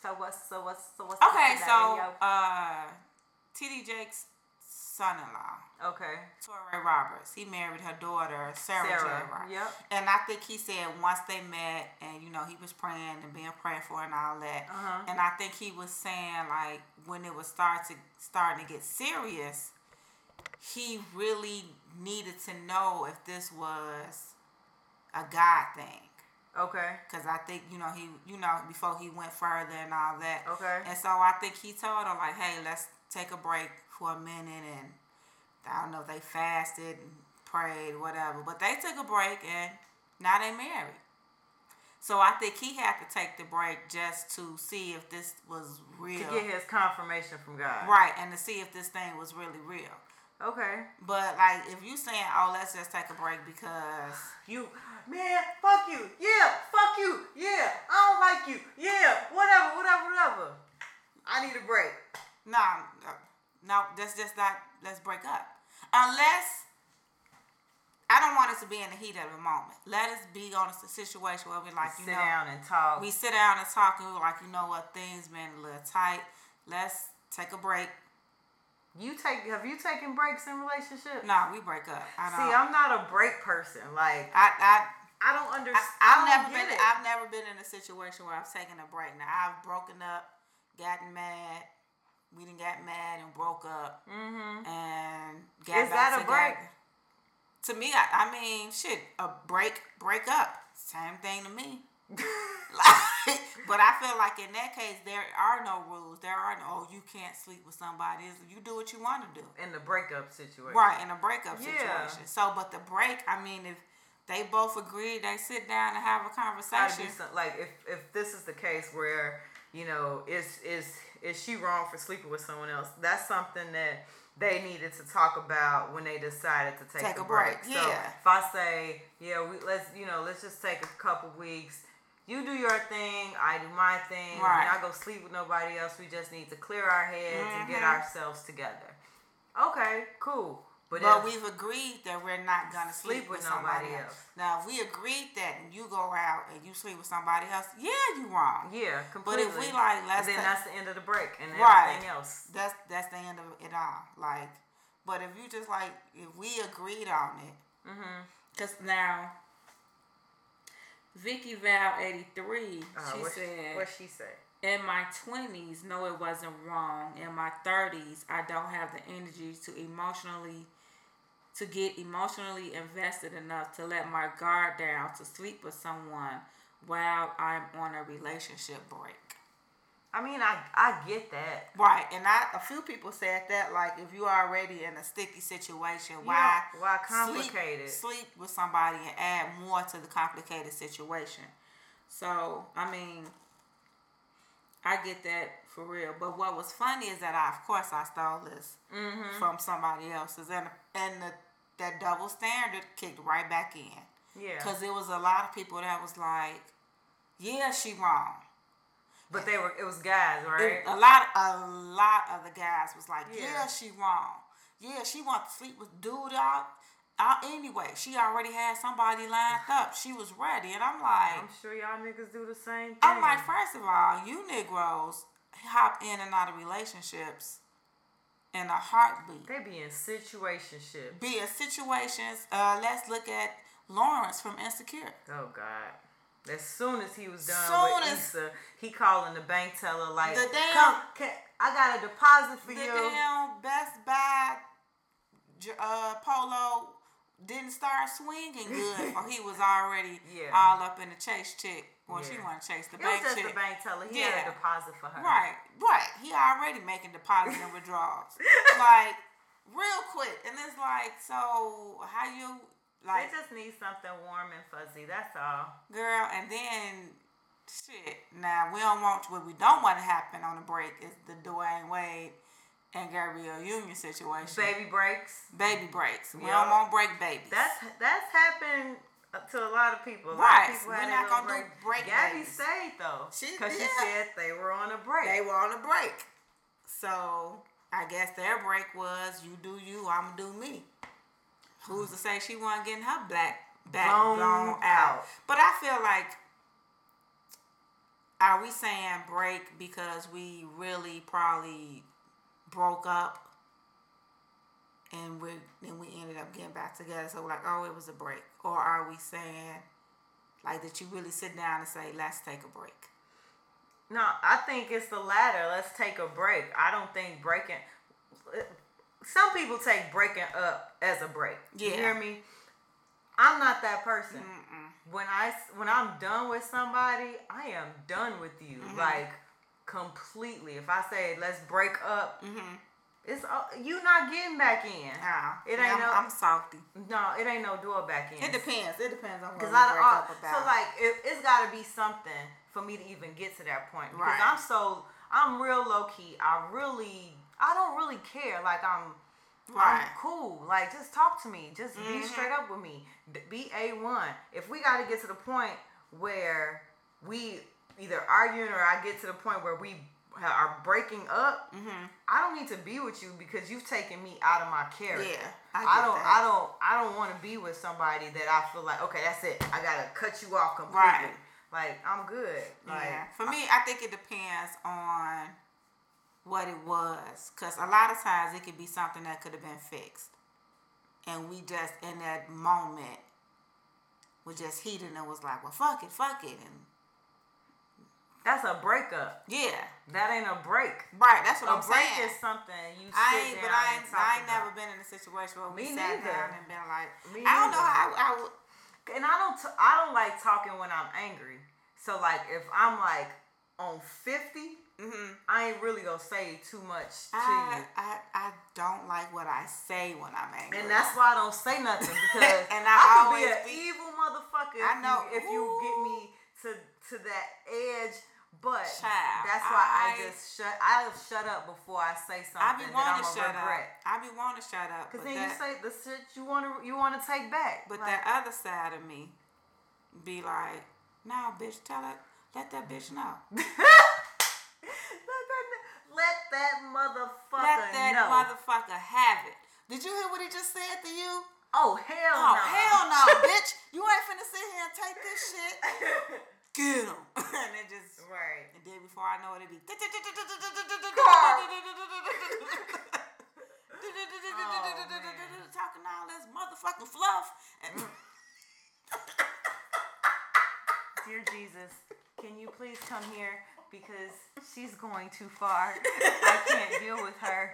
so what's so what's so what's okay, so uh, TD Jakes' son-in-law, okay, Touré Roberts, he married her daughter Sarah, Sarah. Yep. And I think he said once they met, and you know he was praying and being prayed for and all that. Uh-huh. And I think he was saying like when it was start to starting to get serious, he really needed to know if this was a God thing. Okay. Cause I think you know he you know before he went further and all that. Okay. And so I think he told her like, hey, let's take a break for a minute and I don't know if they fasted and prayed, whatever. But they took a break and now they married. So I think he had to take the break just to see if this was real. To get his confirmation from God. Right, and to see if this thing was really real. Okay. But like, if you saying, "Oh, let's just take a break because You, man, fuck you. Yeah, fuck you. Yeah, I don't like you. Yeah, whatever, whatever, whatever. I need a break. no, no, no, that's just not. Let's break up, unless." I don't want us to be in the heat of the moment. Let us be on a situation where we like, you Sit know, down and talk. we sit down and talk, and we're like, you know what, things been a little tight. Let's take a break. you take. Have you taken breaks in relationships? No, we break up. I don't. See, I'm not a break person. Like I, I, I don't understand. I've never been. it. I've never been in a situation where I've taken a break. Now I've broken up, gotten mad. We didn't get mad and broke up, mm-hmm. and got Is back that a break? together. To me, I, I mean, shit, a break, break up, same thing to me. Like, but I feel like in that case, there are no rules. There are no, oh, you can't sleep with somebody. It's- You do what you want to do. in the breakup situation. Right, in a breakup Yeah. situation. So, but the break, I mean, if they both agree, they sit down and have a conversation. some, like if if this is the case where you know it's, is is she wrong for sleeping with someone else? That's something that they needed to talk about when they decided to take, Take a a break. break, So yeah. if I say, yeah, we let's you know let's just take a couple weeks. You do your thing, I do my thing. Right. We're not gonna sleep with nobody else. We just need to clear our heads and get Mhm. ourselves together. Okay, cool. But, But we've agreed that we're not gonna sleep, with, somebody else. Now, if we agreed that and you go out and you sleep with somebody else, yeah, you wrong. yeah, completely. But if we like, let's then take- that's the end of the break and Right. everything else. that's that's the end of it all. Like, but if you just like, if we agreed on it, Mm-hmm. Cause now, Vicky Val eighty three, Uh, she what said, what she said. "In my twenties, no, it wasn't wrong. In my thirties, I don't have the energy to emotionally, to get emotionally invested enough to let my guard down to sleep with someone while I'm on a relationship break." I mean, I I get that. Right, and I a few people said that like if you are already in a sticky situation, why Yeah, why complicate it? Sleep, sleep with somebody and add more to the complicated situation. So I mean, I get that for real. But what was funny is that I, of course, I stole this Mm-hmm. from somebody else's, and and the, that double standard kicked right back in. Yeah. Cause it was a lot of people that was like, "Yeah, she wrong." But they were it was guys, right? It- a lot, a lot of the guys was like, Yeah. "Yeah, she wrong. Yeah, she want to sleep with dude out. Uh, anyway, she already had somebody lined up. She was ready." And I'm like, I'm sure y'all niggas do the same thing. I'm like, first of all, you Negroes hop in and out of relationships in a heartbeat. they be in situationship. Be in situations. Uh, let's look at Lawrence from Insecure. Oh God. As soon as he was done Soon with Issa, he calling the bank teller like, The damn- "Come, can, I got a deposit for The you." The damn Best Buy uh, polo didn't start swinging good, or he was already Yeah. all up in the chase chick. Well, she Yeah. want to chase the It bank was just the bank teller. He Yeah. had a deposit for her. Right, right. He already making deposits and withdrawals. like real quick, and it's like, so how you like, They just need something warm and fuzzy. That's all. girl? And then shit. Now we don't want what we don't want to happen on the break is the Dwyane Wade and Gabrielle Union situation. Baby breaks. Baby breaks. We Yeah. don't want break babies. That's that's happened to a lot of people. A lot Right. of people We're not gonna little do break Gabby babies. stayed though, She- because she yeah. said they were on a break. they were on a break. So I guess their break was you do you, I'm do me. Who's to say she wasn't getting her black back Blown blown, out. out. But I feel like are we saying break because we really probably broke up and we then we ended up getting back together. So we're like, oh, it was a break. Or are we saying like that you really sit down and say, let's take a break? No, I think it's the latter. Let's take a break. I don't think breaking. Some people take breaking up as a break. You hear me? I'm not that person. Mm-mm. When I when I'm done with somebody, I am done with you. Mm-hmm. Like completely. If I say let's break up, Mm-hmm. It's all- you not getting back in. Nah, It ain't I'm, no- I'm salty. No, it ain't no door back in. It depends. It depends on what we Because break I, I up about. so like it, it's got to be something for me to even get to that point. Because Right. I'm so I'm real low key. I really I don't really care. Like I'm Right. I'm cool. Like, just talk to me. Just be Mhm. straight up with me. Be a one. If we got to get to the point where we either arguing or I get to the point where we are breaking up, Mhm. I don't need to be with you because you've taken me out of my character. Yeah, I I, don't. that. I don't. I don't want to be with somebody that I feel like okay, that's it. I gotta cut you off completely. Right. Like I'm good. Like yeah. For me, I think it depends on what it was, cause a lot of times it could be something that could have been fixed, and we just in that moment was just heated and was like, well, fuck it, fuck it, and that's a breakup. yeah, That ain't a break. right. That's what A I'm saying. A break is something you sit I ain't, down but I ain't, I ain't never been in a situation where we Me sat neither. down and been like, Me I don't know how I, I would. And I don't. T- I don't like talking when I'm angry. So like if I'm like on 50, Mm-hmm. I ain't really gonna say too much to I, you. I I don't like what I say when I'm angry. And that's why I don't say nothing because And I I, could always be an evil motherfucker. I if know. You, if you get me to to that edge, but Child, that's why I, I- just shut. I shut up before I say I something be that wanting I'm to gonna shut regret. up. I be wanting to shut up. Cause but then you say the shit you want to you want to take back. But Like, that other side of me be like, nah, bitch, tell it. let that bitch know. let that let that motherfucker let that know. motherfucker have it. Did you hear what he just said to you? oh hell Oh, no! hell no, bitch. You ain't finna sit here and take this shit. Get him. and it just, right. and then before I know it, it be. Oh, talking all this motherfucking fluff. And mm. Dear Jesus, can you please come here because she's going too far. I can't deal with her.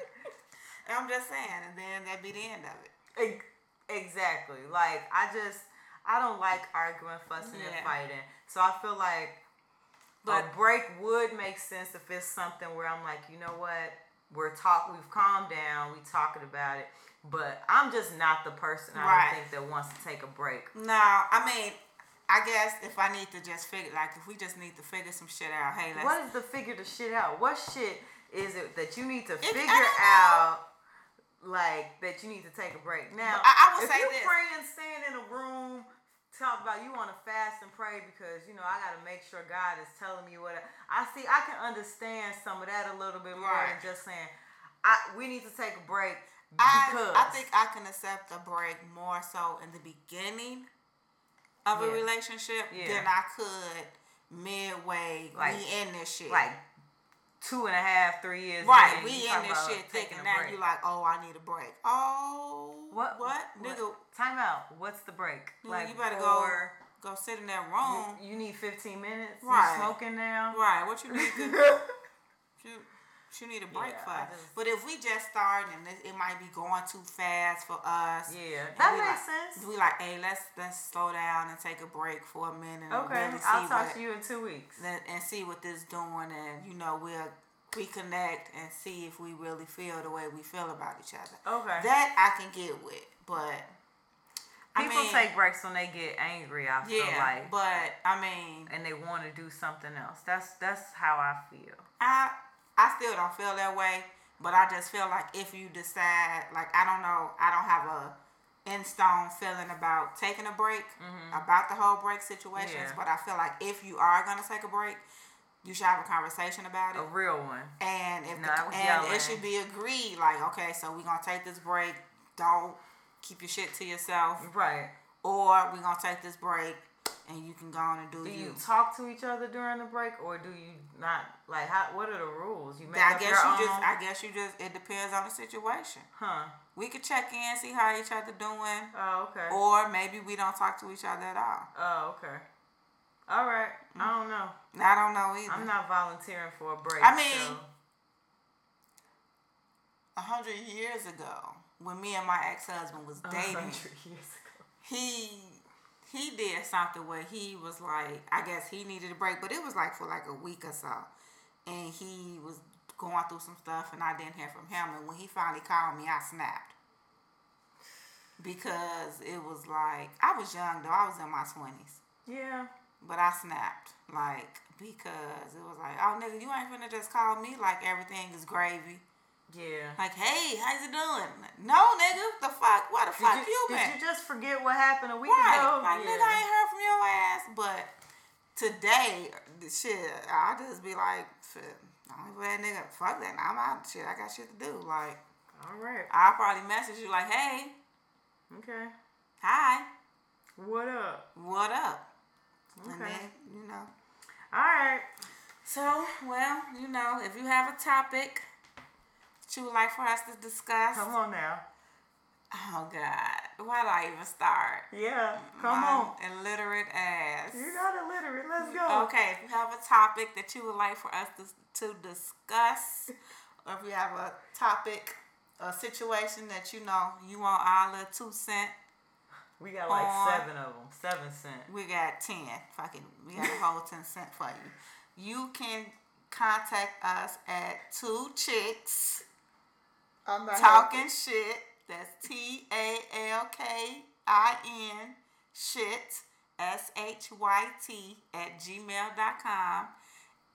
I'm just saying, and then that'd be the end of it. Ex- Exactly. Like I just I don't like arguing, fussing, Yeah. and fighting. So I feel like But- a break would make sense if it's something where I'm like, you know what, we're talk, we've calmed down, we talking about it. But I'm just not the person I Right. don't think that wants to take a break. No, I mean, I guess if I need to just figure, like, if we just need to figure some shit out, hey, let's. What is the figure the shit out? What shit is it that you need to figure out? Like that you need to take a break. Now, I- I will if say you this. praying, staying in a room, talk about you want to fast and pray because you know I got to make sure God is telling me what I, I see. I can understand some of that a little bit more Right. than just saying I we need to take a break I, because I think I can accept a break more so in the beginning of a relationship Yeah. than I could midway. Like- in this shit. like two and a half, three years. right, in, we in this shit taking thinking a now break. you like, oh, I need a break. Oh, what What, nigga? Time out. What's the break? Nigga, you better go go sit in that room. You, you need 15 minutes. Right. You smoking now? Right, what you need to you, you need a break Yeah, for. I just- But if we just start and it, it might be going too fast for us. Yeah, that makes like, sense. We like, hey, let's let's slow down and take a break for a minute. Okay, really I'll talk what, to you in two weeks. and, and see what this doing, and you know we'll reconnect and see if we really feel the way we feel about each other. Okay. That I can get with, but I People mean, take breaks when they get angry. I feel yeah, like, but I mean, and they want to do something else. That's that's how I feel. I I still don't feel that way, but I just feel like if you decide, like I don't know, I don't have a in stone feeling about taking a break, mm-hmm. about the whole break situations. Yeah. But I feel like if you are gonna take a break, you should have a conversation about it. A real one. and if Not the, and yelling. it should be agreed. Like okay, so we're gonna take this break. Don't keep your shit to yourself, Right. or we're gonna take this break. And you can go on and do, Do you. you talk to each other during the break, or do you not? Like, how? What are the rules? You make I up guess your you own? just. I guess you just. It depends on the situation. huh? We could check in, see how each other doing, Oh, okay. or maybe we don't talk to each other at all. Oh, okay. All right. I don't know. Mm. I don't know either. I'm not volunteering for a break. I mean, so- A hundred years ago, when me and my ex husband was dating, hundred years ago. he he did something where he was like, I guess he needed a break, but it was like for like a week or so, and he was going through some stuff, and I didn't hear from him. And when he finally called me, I snapped because it was like I was young though, I was in my twenties. Yeah. But I snapped, like, because it was like, oh, nigga, you ain't finna just call me like everything is gravy. Yeah. Like, hey, how's it doing? No, nigga, the fuck? Why the Did fuck you, you, did been? you just forget what happened a week right. ago? Like, yeah. nigga, I ain't heard from your ass. But today, shit, I just be like, shit, I don't even that nigga. Fuck that. I'm out. Shit, I got shit to do. Like, All right. I'll probably message you like, hey, Okay. hi, What up? what up? And Okay. then, you know. All right. So, well, you know, if you have a topic you would like for us to discuss. Come on now. Oh, God. Why do I even start? Yeah. Come My on. illiterate ass. You're not illiterate. Let's go. Okay, if you have a topic that you would like for us to, to discuss, or if you have a topic, a situation that you know you want our little two cent, We got like On- seven of them. Seven cent. we got 10. Fucking, we got a whole 10 cent for you. You can contact us at two chicks I'm not talking shit. That's T A L K I N shit S H Y T at gmail.com.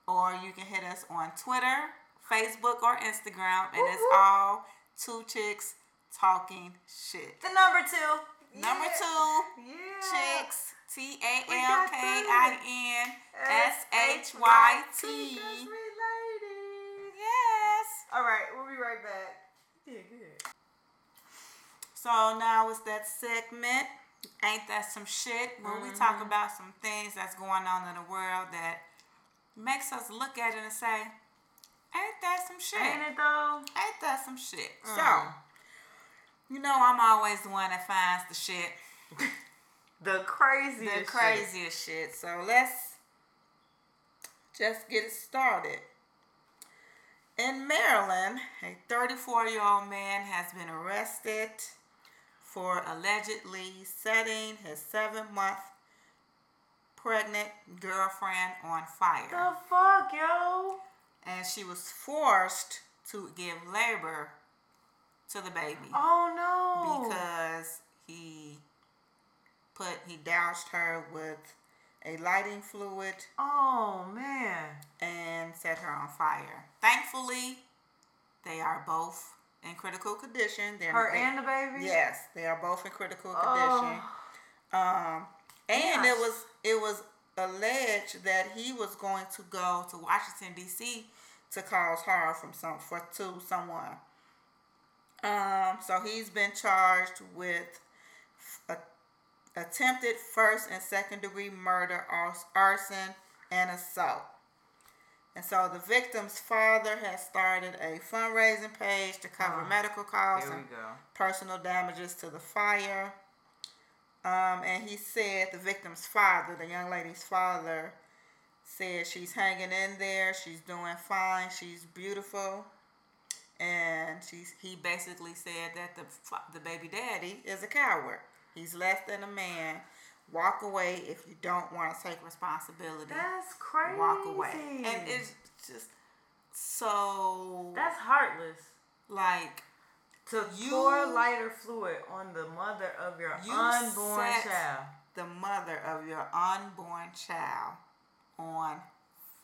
Or you can hit us on Twitter, Facebook, or Instagram. And it's all two chicks talking shit. The number two. Number Yeah. two, Yeah. chicks. T A L K I N S H Y T. Because we ladies. Yes. All right, we'll be right back. Yeah, good. So now it's that segment. Ain't that some shit? Where we talk Mm-hmm. about some things that's going on in the world that makes us look at it and say, Ain't that some shit? Ain't it though? Ain't that some shit? Mm. So, you know, I'm always the one that finds the shit, The craziest. the shit. craziest shit. So let's just get it started. In Maryland, a 34 year old man has been arrested for allegedly setting his seven month pregnant girlfriend on fire. The fuck, yo? And she was forced to give labor to the baby Oh no. because he put he doused her with a lighting fluid Oh man. and set her on fire. Thankfully, they are both in critical condition. They're Her they- and the baby. yes, they are both in critical Oh. condition. Um, and it was it was alleged that he was going to go to Washington D.C. to cause harm from some for to someone. Um, so he's been charged with a, attempted first and second degree murder, arson, and assault. And so the victim's father has started a fundraising page to cover Oh, medical costs and personal damages to the fire. Um, and he said the victim's father, the young lady's father, said she's hanging in there, she's doing fine, she's beautiful, and she's he basically said that the the baby daddy is a coward. He's less than a man. Walk away if you don't want to take responsibility. That's crazy. Walk away, and it's just so that's heartless. like To You- pour lighter fluid on the mother of your You unborn child. the mother of your unborn child on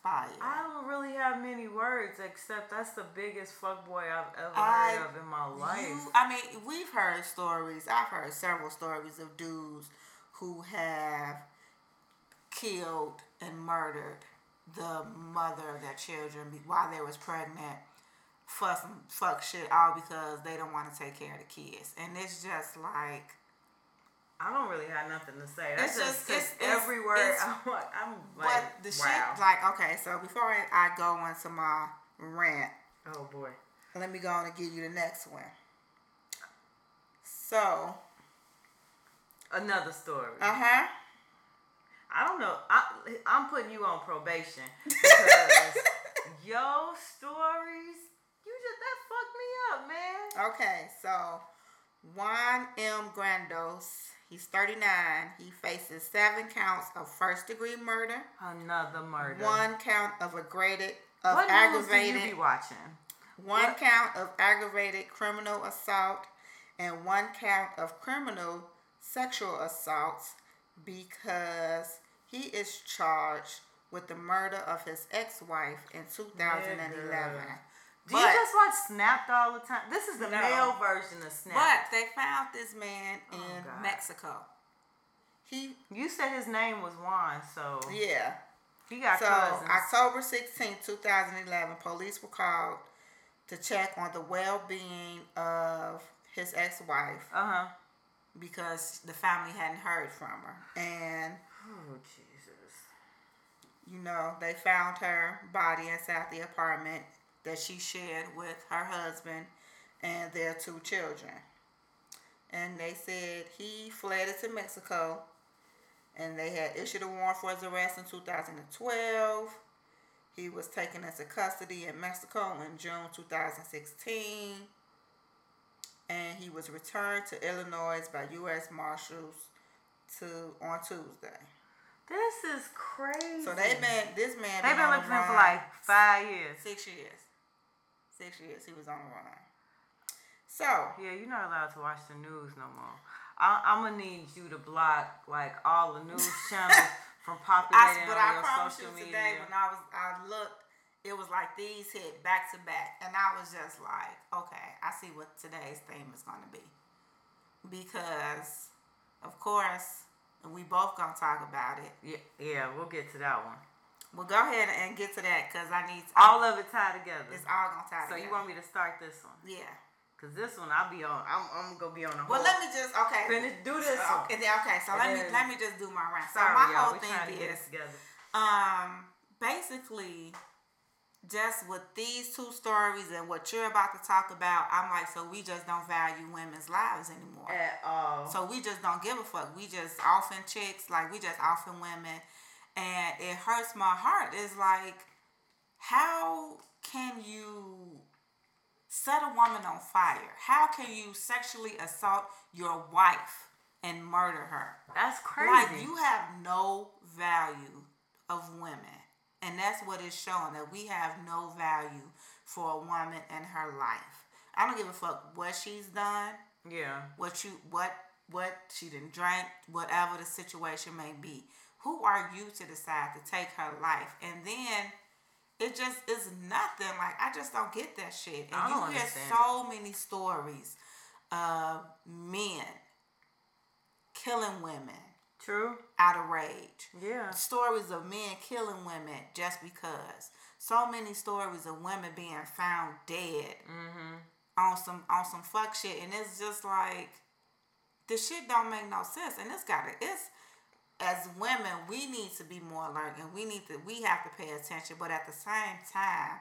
fire. I don't really have many words except that's the biggest fuckboy I've ever I- heard of in my life. You, I mean, we've heard stories. I've heard several stories of dudes who have killed and murdered the mother of their children while they was pregnant for some fuck shit, all because they don't want to take care of the kids. And it's just like I don't really have nothing to say. That's It's just, just- it's- every word it's- I'm like, I'm but like, the wow. shit like okay, so before I, I go into my rant, oh boy. Let me go on and give you the next one. So, Another story. uh huh. I don't know. I, I'm putting you on probation because your stories, you just that fucked me up, man. Okay, so Juan M. Grandos, he's 39. He faces seven counts of first degree murder, Another murder. one count of aggravated of what news do aggravated, you be watching? one what- count of aggravated criminal assault, and one count of criminal sexual assaults because he is charged with the murder of his ex-wife in 2011. Nigga. Do you just watch Snapped all the time? This is the No. male version of Snapped. But they found this man Oh, in. Mexico. He You said his name was Juan, so yeah. he got So cousins. October 16, 2011, police were called to check on the well-being of his ex-wife uh huh. because the family hadn't heard from her. And Oh Jesus. you know, they found her body inside the apartment that she shared with her husband and their two children. And they said he fled into Mexico and they had issued a warrant for his arrest in 2012. He was taken into custody in Mexico in June 2016. And he was returned to Illinois by U.S. Marshals to on Tuesday. This is crazy. So they've been this man. They've been on looking for him for like five years. six years. Six years he was on the run. So Yeah, you're not allowed to watch the news no more. I, I'm gonna need you to block like all the news channels from I, populating but on I your promise you social media. today when I was I looked, it was like these hit back to back, and I was just like, okay, I see what today's theme is going to be, because of course we both gonna talk about it. yeah, yeah, we'll get to that one. Well, go ahead and get to that because I need to, All of it tied together. It's all gonna tie. Together. So you want me to start this one? Yeah. Cause this one I'll be on. I'm, I'm gonna be on a Well, let me just okay. finish. Do this Uh, one. Okay, then- okay, so And let me let me just do my rant. So Sorry, my whole We trying to thing get is together. um basically just with these two stories and what you're about to talk about, I'm like, so we just don't value women's lives anymore. At all. So we just don't give a fuck. We just offing chicks, like we just offing women, and it hurts my heart. It's like, how can you set a woman on fire? How can you sexually assault your wife and murder her? That's crazy. Like you have no value of women. And that's what is showing that we have no value for a woman and her life. I don't give a fuck what she's done, yeah. what you what what she didn't drink, whatever the situation may be. Who are you to decide to take her life? And then it just is nothing. Like I just don't get that shit. And I don't you hear so many stories of men killing women True. out of rage. Yeah. Stories of men killing women just because. So many stories of women being found dead Mm-hmm. on some on some fuck shit, and it's just like the shit don't make no sense. And it's gotta it's as women we need to be more alert, and we need to we have to pay attention. But at the same time,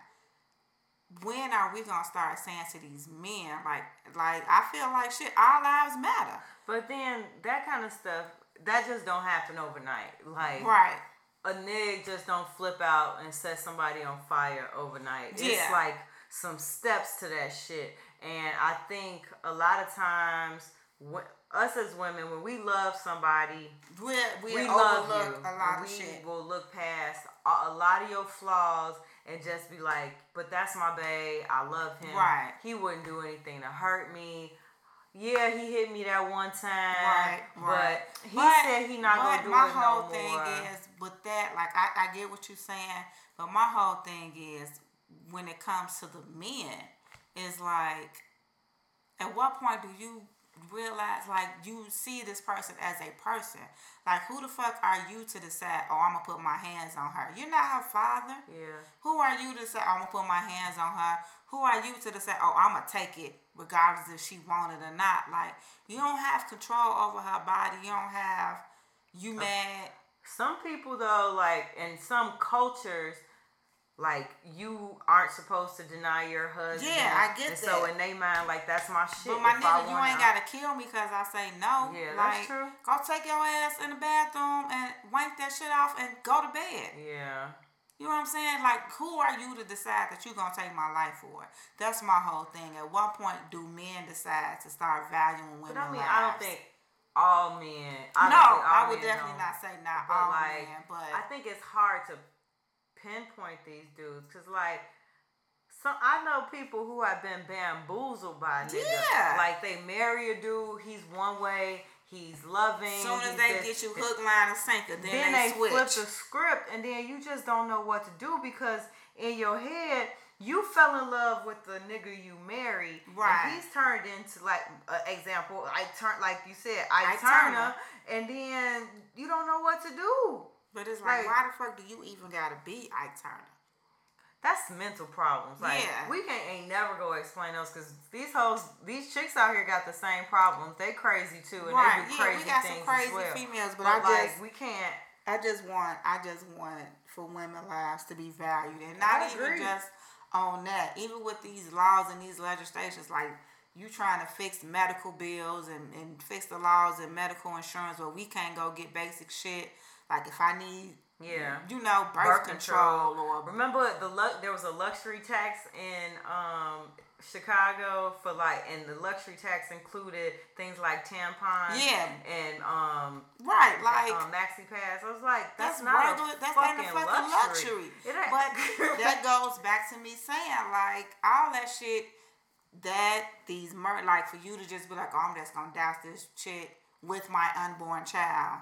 when are we gonna start saying to these men like like I feel like shit, our lives matter, But then that kind of stuff that just don't happen overnight. Like right? a nig just don't flip out and set somebody on fire overnight. Yeah. It's like some steps to that shit. And I think a lot of times, when, us as women, when we love somebody, We we, we love you. a lot and of we shit. will look past a, a lot of your flaws and just be like, but that's my bae. I love him. Right. He wouldn't do anything to hurt me. Yeah, he hit me that one time. Right, right. But he But- said he not gonna do my whole thing is with that, like I, I get what you're saying, but my whole thing is when it comes to the men, is like at what point do you realize like you see this person as a person? Like who the fuck are you to decide, oh I'm gonna put my hands on her? You're not her father. yeah. Who are you to say, oh, I'm gonna put my hands on her? Who are you to decide, oh, I'm gonna take it regardless if she wanted or not? Like, you don't have control over her body. You don't have, you mad. Some people though, like in some cultures, like you aren't supposed to deny your husband. Yeah, I get and So that. in their mind, like that's my shit. But my nigga, you ain't gotta kill me because I say no. Yeah, like, that's true. Go take your ass in the bathroom and wank that shit off and go to bed. Yeah. You know what I'm saying? Like, who are you to decide that you're gonna take my life for? That's my whole thing. At what point do men decide to start valuing women? But I mean, I don't think all men. I no, think all I would definitely don't. not say not But all like, men, but I think it's hard to pinpoint these dudes because like. Some, I know people who have been bamboozled by a nigga. Yeah. Like they marry a dude, he's one way, he's loving. soon as they this- get you hook, line, and sinker, then, then they, they switch. flip the script and then you just don't know what to do because in your head you fell in love with the nigga you married, Right. And he's turned into like an example. I turn like you said, Ike Turner, Turner. and then you don't know what to do. But it's like, Like- why the fuck do you even gotta be Ike Turner? That's mental problems. Like Yeah. we can ain't never go explain those because these hoes, these chicks out here got the same problems. They crazy too, and Right? they do Yeah, crazy we got things some crazy as well. females, but, But, I like just, we can't. I just want, I just want for women lives to be valued, and not I even just on that. Even with these laws and these legislations, like you trying to fix medical bills and, and fix the laws and medical insurance, where we can't go get basic shit. Like if I need, Yeah. you know, birth, Birth control, or Remember the lu- there was a luxury tax in um Chicago for like, and the luxury tax included things like tampons, Yeah. and um, right, like. um maxi pads. I was like, that's, That's, not regular. a That's fucking, fucking luxury. luxury. But that goes back to me saying like all that shit that these mur like for you to just be like, oh, I'm just gonna douse this shit with my unborn child.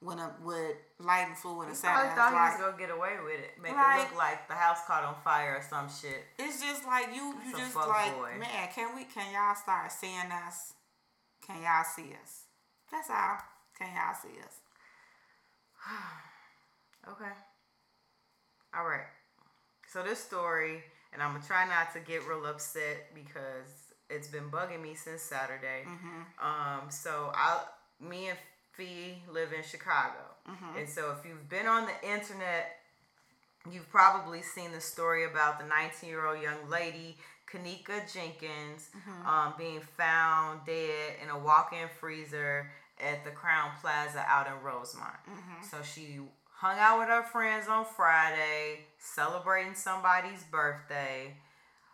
When a with lighting fluid and He probably settings, thought he like was gonna get away with it, make it look like the house caught on fire or some shit. it's just like you you That's just like boy. man, can we can y'all start seeing us? Can y'all see us? That's all. Can y'all see us? Okay. All right. So this story, and I'm gonna try not to get real upset because it's been bugging me since Saturday. Um, so I, me and Fee live in Chicago, mm-hmm. and so if you've been on the internet, you've probably seen the story about the 19 year old young lady. Kenneka Jenkins mm-hmm. um, being found dead in a walk-in freezer at the Crowne Plaza out in Rosemont. Mm-hmm. So she hung out with her friends on Friday, celebrating somebody's birthday.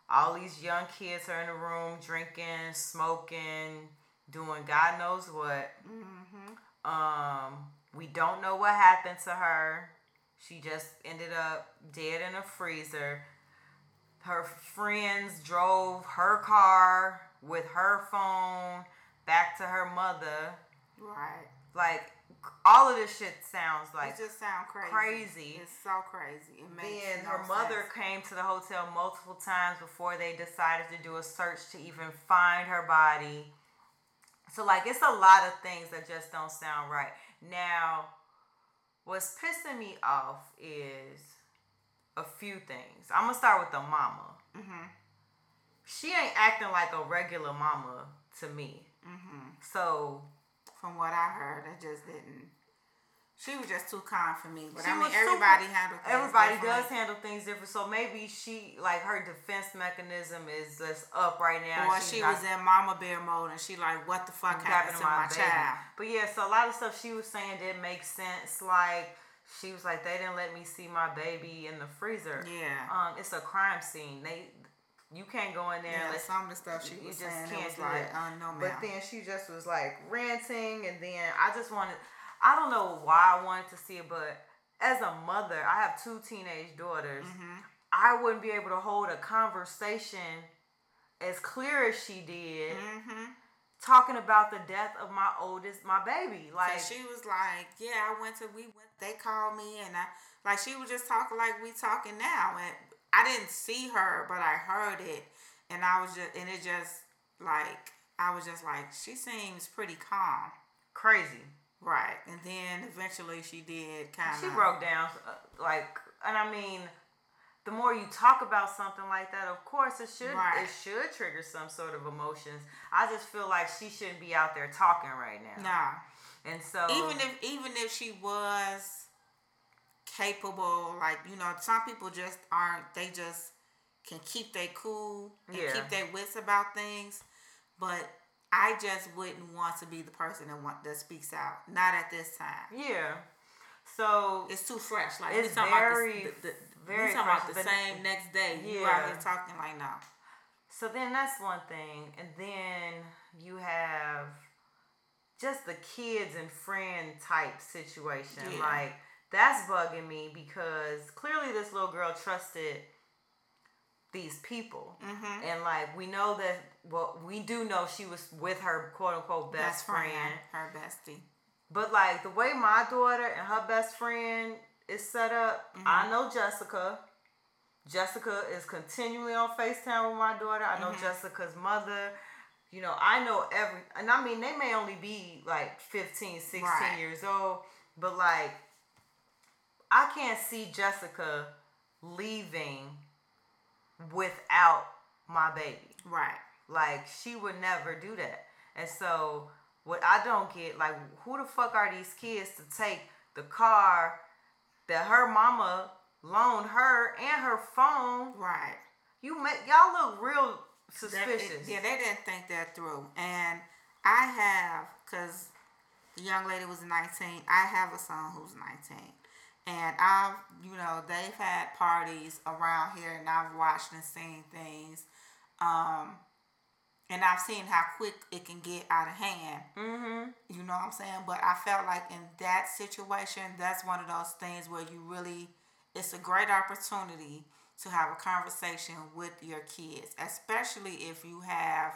All these young kids are in the room drinking, smoking, doing God knows what. Um, we don't know what happened to her. She just ended up dead in a freezer. Her friends drove her car with her phone back to her mother. Right. Like all of this shit sounds like It just sounds crazy. crazy. It's so crazy. It makes then no her mother came to the hotel multiple times before they decided to do a search to even find her body. So like it's a lot of things that just don't sound right. Now, what's pissing me off is a few things. I'm gonna start with the mama. Mm-hmm. She ain't acting like a regular mama to me. Mm-hmm. So From what I heard, it just didn't. She was just too kind for me. But She I mean, everybody super- things everybody does handle things different. So maybe she like her defense mechanism is just up right now. Or she not was in mama bear mode and she like, what the fuck happened to my, baby. child? But yeah, so a lot of stuff she was saying didn't make sense. Like she was like, they didn't let me see my baby in the freezer. Yeah. Um, it's a crime scene. They, you can't go in there. Yeah, unless- some of the stuff she you was just saying, it can't was do like, that. uh, no, ma'am. But then she just was like ranting, and then I just wanted, I don't know why I wanted to see it, but as a mother, I have two teenage daughters. Mm-hmm. I wouldn't be able to hold a conversation as clear as she did, mm-hmm. talking about the death of my oldest, my baby. Like, Like she was like, yeah, I went to we went. They called me and I like she was just talking like we talking now, and I didn't see her, but I heard it, and I was just and it just like I was just like she seems pretty calm, crazy. Right? And then eventually she did kind of She broke down, uh, like, and I mean, the more you talk about something like that, of course, it should Right. it should trigger some sort of emotions. I just feel like she shouldn't be out there talking right now. Nah, And so even if even if she was capable, like you know, some people just aren't. They just can keep their cool and Yeah. keep their wits about things. But I just wouldn't want to be the person that want that speaks out. Not at this time. yeah, so It's too fresh. Like It's talking very, about the, the, very we talking about the same next day. You Yeah. out here talking like no. so then that's one thing, and then you have just the kids and friend type situation. Yeah. Like that's bugging me because clearly this little girl trusted these people. Mm-hmm. And like we know that well we do know she was with her quote unquote best, friend. her bestie. But like the way my daughter and her best friend is set up, Mm-hmm. I know Jessica. Jessica is continually on FaceTime with my daughter. I know Mhm. Jessica's mother. You know, I know every, and I mean, they may only be like 15, 16 Right. years old, but like, I can't see Jessica leaving without my baby. Right. Like she would never do that. And so what I don't get, like who the fuck are these kids to take the car that her mama loaned her and her phone? Right. You make y'all look real That- suspicious. yeah, they didn't think that through. And I have, because the young lady was 19, I have a son who's 19. And I've, you know, they've had parties around here and I've watched and seen things. Um, and I've seen how quick it can get out of hand. Mm-hmm. You know what I'm saying? But I felt like in that situation, that's one of those things where you really, it's a great opportunity to have a conversation with your kids, especially if you have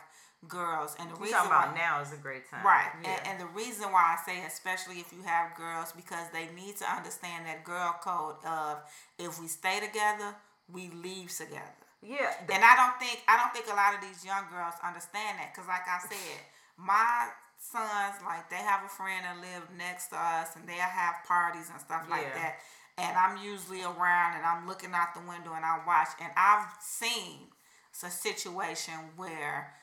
girls. And the We reason talking about why, now is a great time. Right. Yeah. And, and the reason why I say especially if you have girls because they need to understand that girl code of if we stay together, we leave together. Yeah. th- And I don't think I don't think a lot of these young girls understand that because, like I said, my sons like they have a friend that live next to us, and they have parties and stuff like Yeah. that. And I'm usually around, and I'm looking out the window, and I watch, and I've seen a situation where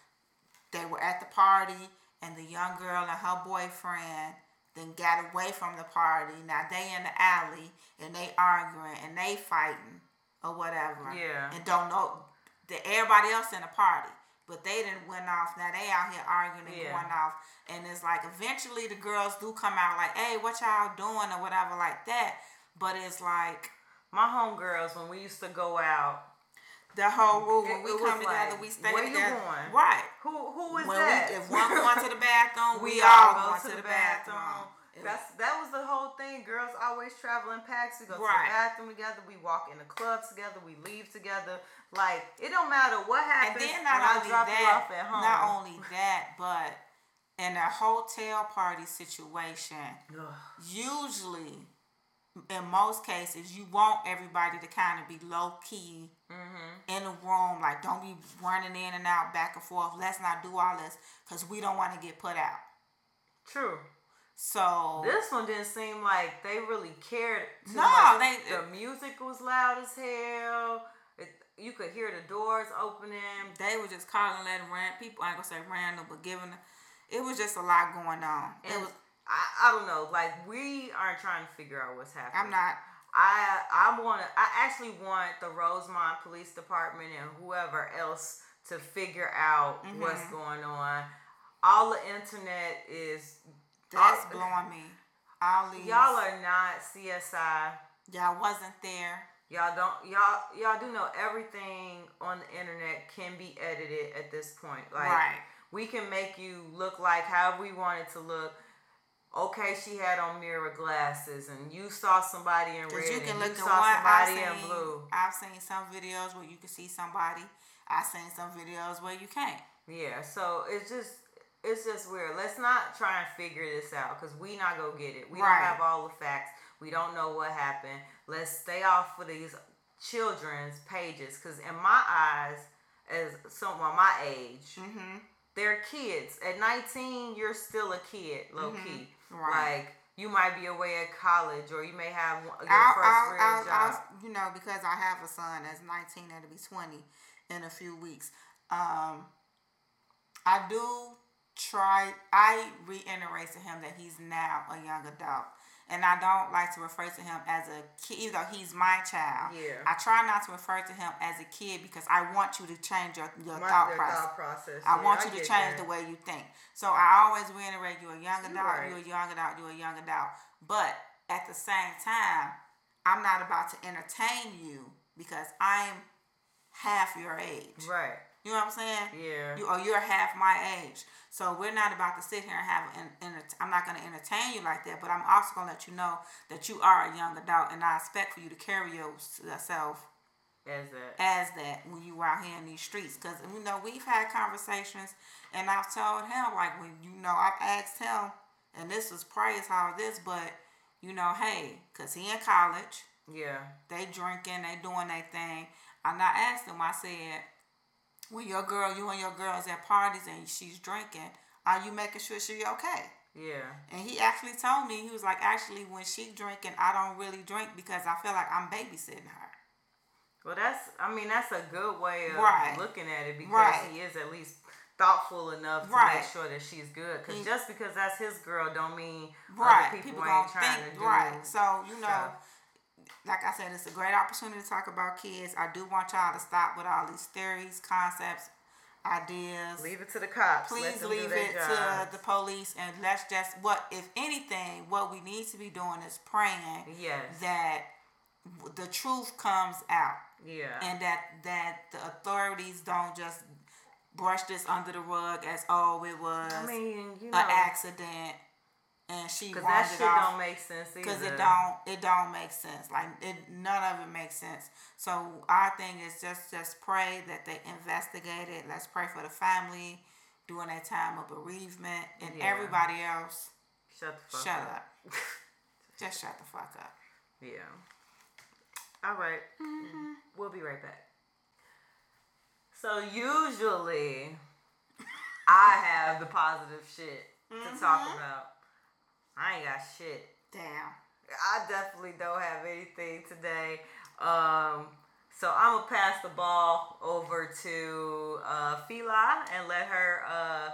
they were at the party, and the young girl and her boyfriend then got away from the party. Now they in the alley, and they arguing, and they fighting or whatever Yeah. and don't know that everybody else in the party. But they didn't went off. Now they out here arguing and Yeah. going off. And it's like eventually the girls do come out like, hey, what y'all doing or whatever like that. But it's like My homegirls when we used to go out. the whole rule when we come together, like, we stay where you together. going? Right. Who who is When that? we, if one going to the bathroom, we, we all all going go to the bathroom. It That's that was the whole thing. Girls always travel in packs. We go to the bathroom together. We walk in the club together. We leave together. Like it don't matter what happens. and then when not I only drop you that, off at home. not only that, but in a hotel party situation, usually in most cases you want everybody to kind of be low key Mm-hmm. in the room like don't be running in and out back and forth let's not do all this because we don't want to get put out True. So This one didn't seem like they really cared. Too No, much. they- the music was loud as hell. It, you could hear the doors opening. they were just calling letting ran people I ain't gonna say random but giving it was just a lot going on it was I, I don't know. Like we aren't trying to figure out what's happening. i'm not I I want to. I actually want the Rosemont Police Department and whoever else to figure out what's Mhm. going on. All the internet is that's all- blowing me all these Y'all are not CSI. y'all wasn't there Y'all don't. Y'all y'all do know everything on the internet can be edited at this point. Like right we can make you look like how we want it to look. Okay, she had on mirror glasses, and you saw somebody in red, you can and look you saw one. I've somebody seen, in blue. I've seen some videos where you can see somebody. I've seen some videos where you can't. Yeah, so it's just it's just weird. Let's not try and figure this out because we not gonna get it. We Right. don't have all the facts. We don't know what happened. Let's stay off of these children's pages because in my eyes, as someone my age, Mm-hmm. they're kids. At 19, you're still a kid, low Mhm. key. Right. Like you might be away at college or you may have your I'll, 1st I'll, real I'll, job. I'll, you know, because I have a son that's 19 that'll be 20 in a few weeks. Um, I do try, I reiterate to him that he's now a young adult. And I don't like to refer to him as a kid, even though he's my child. Yeah. I try not to refer to him as a kid because I want you to change your, your My- thought process. thought process. I Yeah, want you to change that. the way you think. So I always reiterate you're a young adult, right. you're a young adult, you're a young adult. But at the same time, I'm not about to entertain you because I'm half your age. Right. You know what I'm saying? Yeah. You, or you're half my age. So we're not about to sit here and have an, an I'm not going to entertain you like that, but I'm also going to let you know that you are a young adult and I expect for you to carry yourself As that. as that when you out here in these streets. Because, you know, we've had conversations and I've told him, like, when, you know, I've asked him, and this was prior to all this, but, you know, hey, because he in college, Yeah. they drinking, they doing their thing. and I asked him. I said, when your girl, you and your girls at parties and she's drinking, are you making sure she's okay? Yeah. And he actually told me he was like, actually, when she drinking, I don't really drink because I feel like I'm babysitting her. Well, that's. I mean, that's a good way of Right. looking at it because Right. he is at least thoughtful enough to Right. make sure that she's good. Because just because that's his girl, don't mean Right. people, People, ain't trying think to do. right. So you know, stuff. Like I said, it's a great opportunity to talk about kids. I do want y'all to stop with all these theories, concepts, ideas. Leave it to the cops. Please leave it to the police and let's just what if anything, what we need to be doing is praying Yes. that the truth comes out yeah. and that that the authorities don't just brush this under the rug as oh it was I mean, you know, an accident and she because that shit off don't make sense either. because it don't it don't make sense like it none of it makes sense so our thing is just just pray that they investigate it let's pray for the family during that time of bereavement and Yeah. everybody else Shut the fuck shut up. up just shut the fuck up Yeah. All right. Mm-hmm. We'll be right back. So usually, I have the positive shit to talk Mm-hmm. about. I ain't got shit. damn I definitely don't have anything today. Um, so I'm gonna pass the ball over to uh, Fila and let her uh,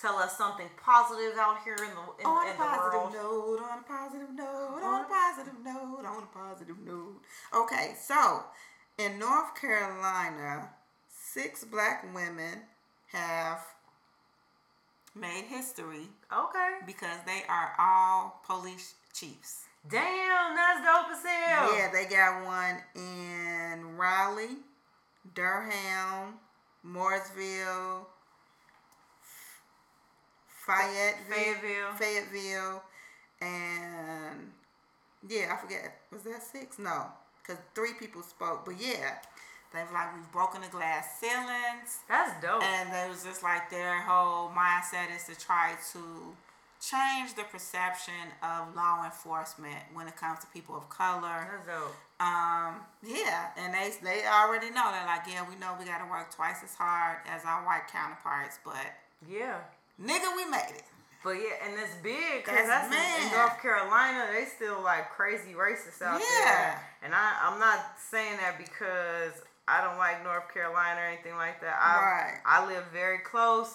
tell us something positive out here in the in, on in a the positive world. note, on a positive note, on a positive note, on a positive note. Okay, so in North Carolina, six black women have made history Okay. because they are all police chiefs. Damn, that's dope as hell. Yeah, they got one in Raleigh, Durham, Mooresville, Fayetteville, Fayetteville. Fayetteville, and yeah, I forget. Was that six? No, because three people spoke. But yeah, they were like we've broken the glass ceilings, That's dope. and they was just like their whole mindset is to try to change the perception of law enforcement when it comes to people of color. That's dope. Um, yeah, and they they already know they're like, yeah, we know we got to work twice as hard as our white counterparts, but Yeah. nigga, we made it. But yeah, and it's big because that's, in, in. North Carolina. They still like crazy racists out Yeah. there. And I, I'm not saying that because I don't like North Carolina or anything like that. I, Right. I live very close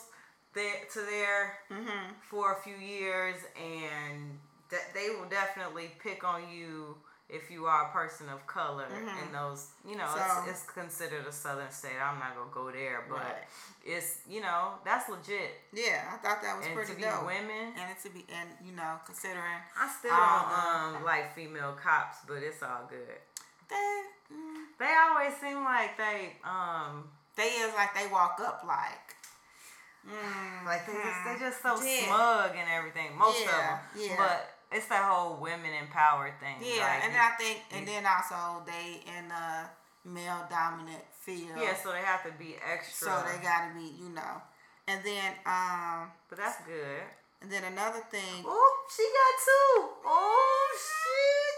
there, to there Mm-hmm. for a few years, and that they will definitely pick on you if you are a person of color in those. You know, Mm-hmm. So- it's, it's considered a southern state. I'm not gonna go there, but Right. it's you know that's legit. Yeah, I thought that was And pretty to be dope. women, And it to be, and you know, considering I still Um, don't um like female cops, but it's all good. they, They always seem like they um they is like they walk up like, mm, like they just they just so Yeah. smug and everything. Most Yeah, of them, yeah. but it's that whole women empowered thing. yeah, like, and then I think, and then also they in a male dominant field. yeah, so they have to be extra. So they gotta be, you know. And then um but that's good. and then another thing Oh, she got two. Oh shit.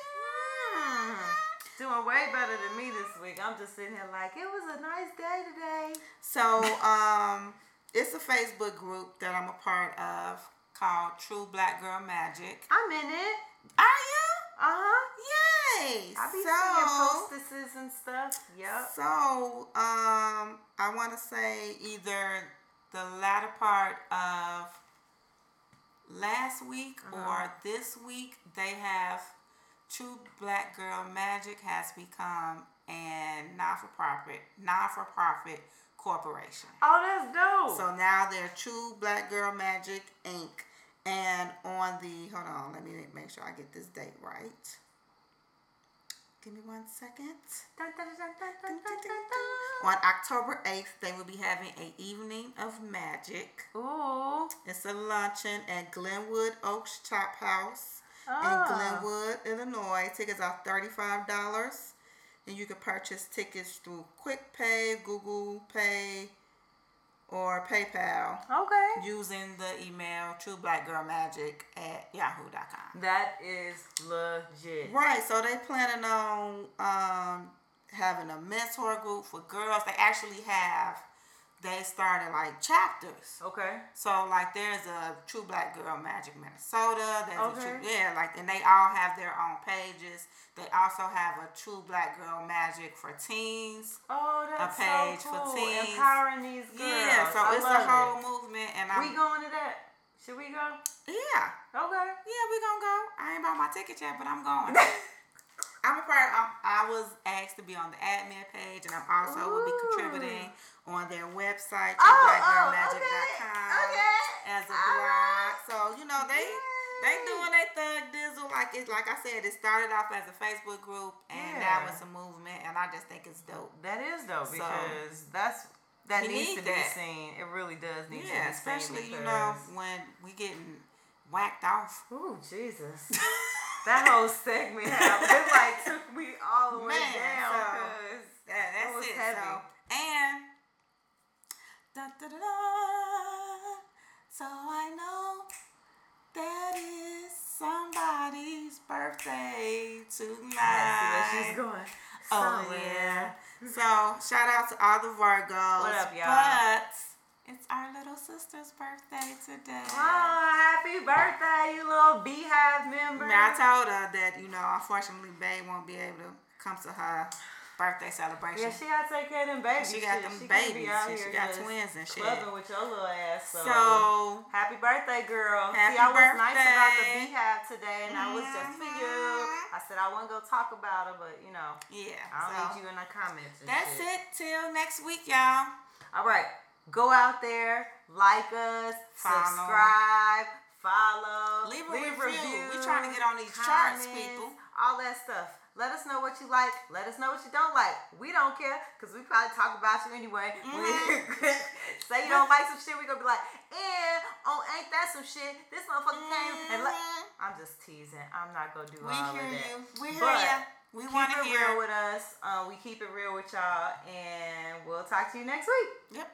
Mm. Doing way better than me this week. I'm just sitting here like it was a nice day today. so um it's a Facebook group that I'm a part of called True Black Girl Magic. I'm in it. Are you? Uh huh. Yay! I be so, seeing postesses and stuff. Yep. So, um, I want to say either the latter part of last week or this week, they have True Black Girl Magic has become a non-for-profit non-for-profit corporation. Oh, that's dope. So now they're True Black Girl Magic Inc. And on the hold on, let me make sure I get this date right. Give me one second. On October 8th, they will be having a evening of magic. Ooh. It's a luncheon at Glenwood Oaks Chop House Ah. in Glenwood, Illinois. Tickets are $35. And you can purchase tickets through QuickPay, Google Pay, or PayPal Okay. using the email trueblackgirlmagic at yahoo.com. That is legit. Right, so they planning on um, having a mentor group for girls. They actually have. They started like chapters. Okay. So like there's a True Black Girl Magic Minnesota. There's a True, Okay. yeah, like and they all have their own pages. They also have a True Black Girl Magic for teens. Oh, that's a page so for teens. Empowering these girls. Yeah, so I it's a whole it. movement, and We I'm going to that? Should we go? yeah, Okay. yeah, we gonna go. I ain't bought my ticket yet, but I'm going. I'm a part. I'm, I was asked to be on the admin page, and I'm also will be contributing on their website, Oh, oh, trueblackgirlmagic.com, okay, as a All blog. right. So you know they they doing their thug dizzle like it. Like I said, it started off as a Facebook group, and now it's a movement, and I just think it's dope. That is dope So, because that's that needs need to be seen. It really does need Yeah, to be seen. especially you know when we getting whacked off. Ooh, Jesus. that whole segment. It like took me all the way Man, down. so- 'cause That, that's was it. heavy. So and da, da, da, da, so I know that is somebody's birthday tonight. where she's going. Oh Somewhere. yeah. So shout out to all the Virgos. What up, y'all? But it's our little sister's birthday today. Oh, happy birthday, you little beehive member. Now, I told her that, you know, unfortunately, Babe won't be able to come to her birthday celebration. Yeah, she gotta take care of them babies. She got them she babies. out Shit, here she got twins and shit. Clubbing with your little ass. So, So, happy birthday, girl. Happy See, I was nice about the beehive today, and I was just for you. Mhm. I said I wasn't gonna talk about her, but you know, yeah. I don't so, need you in the comments. That's shit. it. Till next week, y'all. All right, go out there, like us, Follow. subscribe, follow, Leave a review. We're trying to get on these charts, people. All that stuff. Let us know what you like. Let us know what you don't like. We don't care because we probably talk about you anyway. Mm-hmm. say you don't like some shit, we gonna be like, and oh, ain't that some shit? This motherfucker came and like. Mhm. I'm just teasing. I'm not gonna do We all hear of that. We hear you. We hear But you. We Keep want it to hear. real with us. Um, we keep it real with y'all, and we'll talk to you next week. Yep.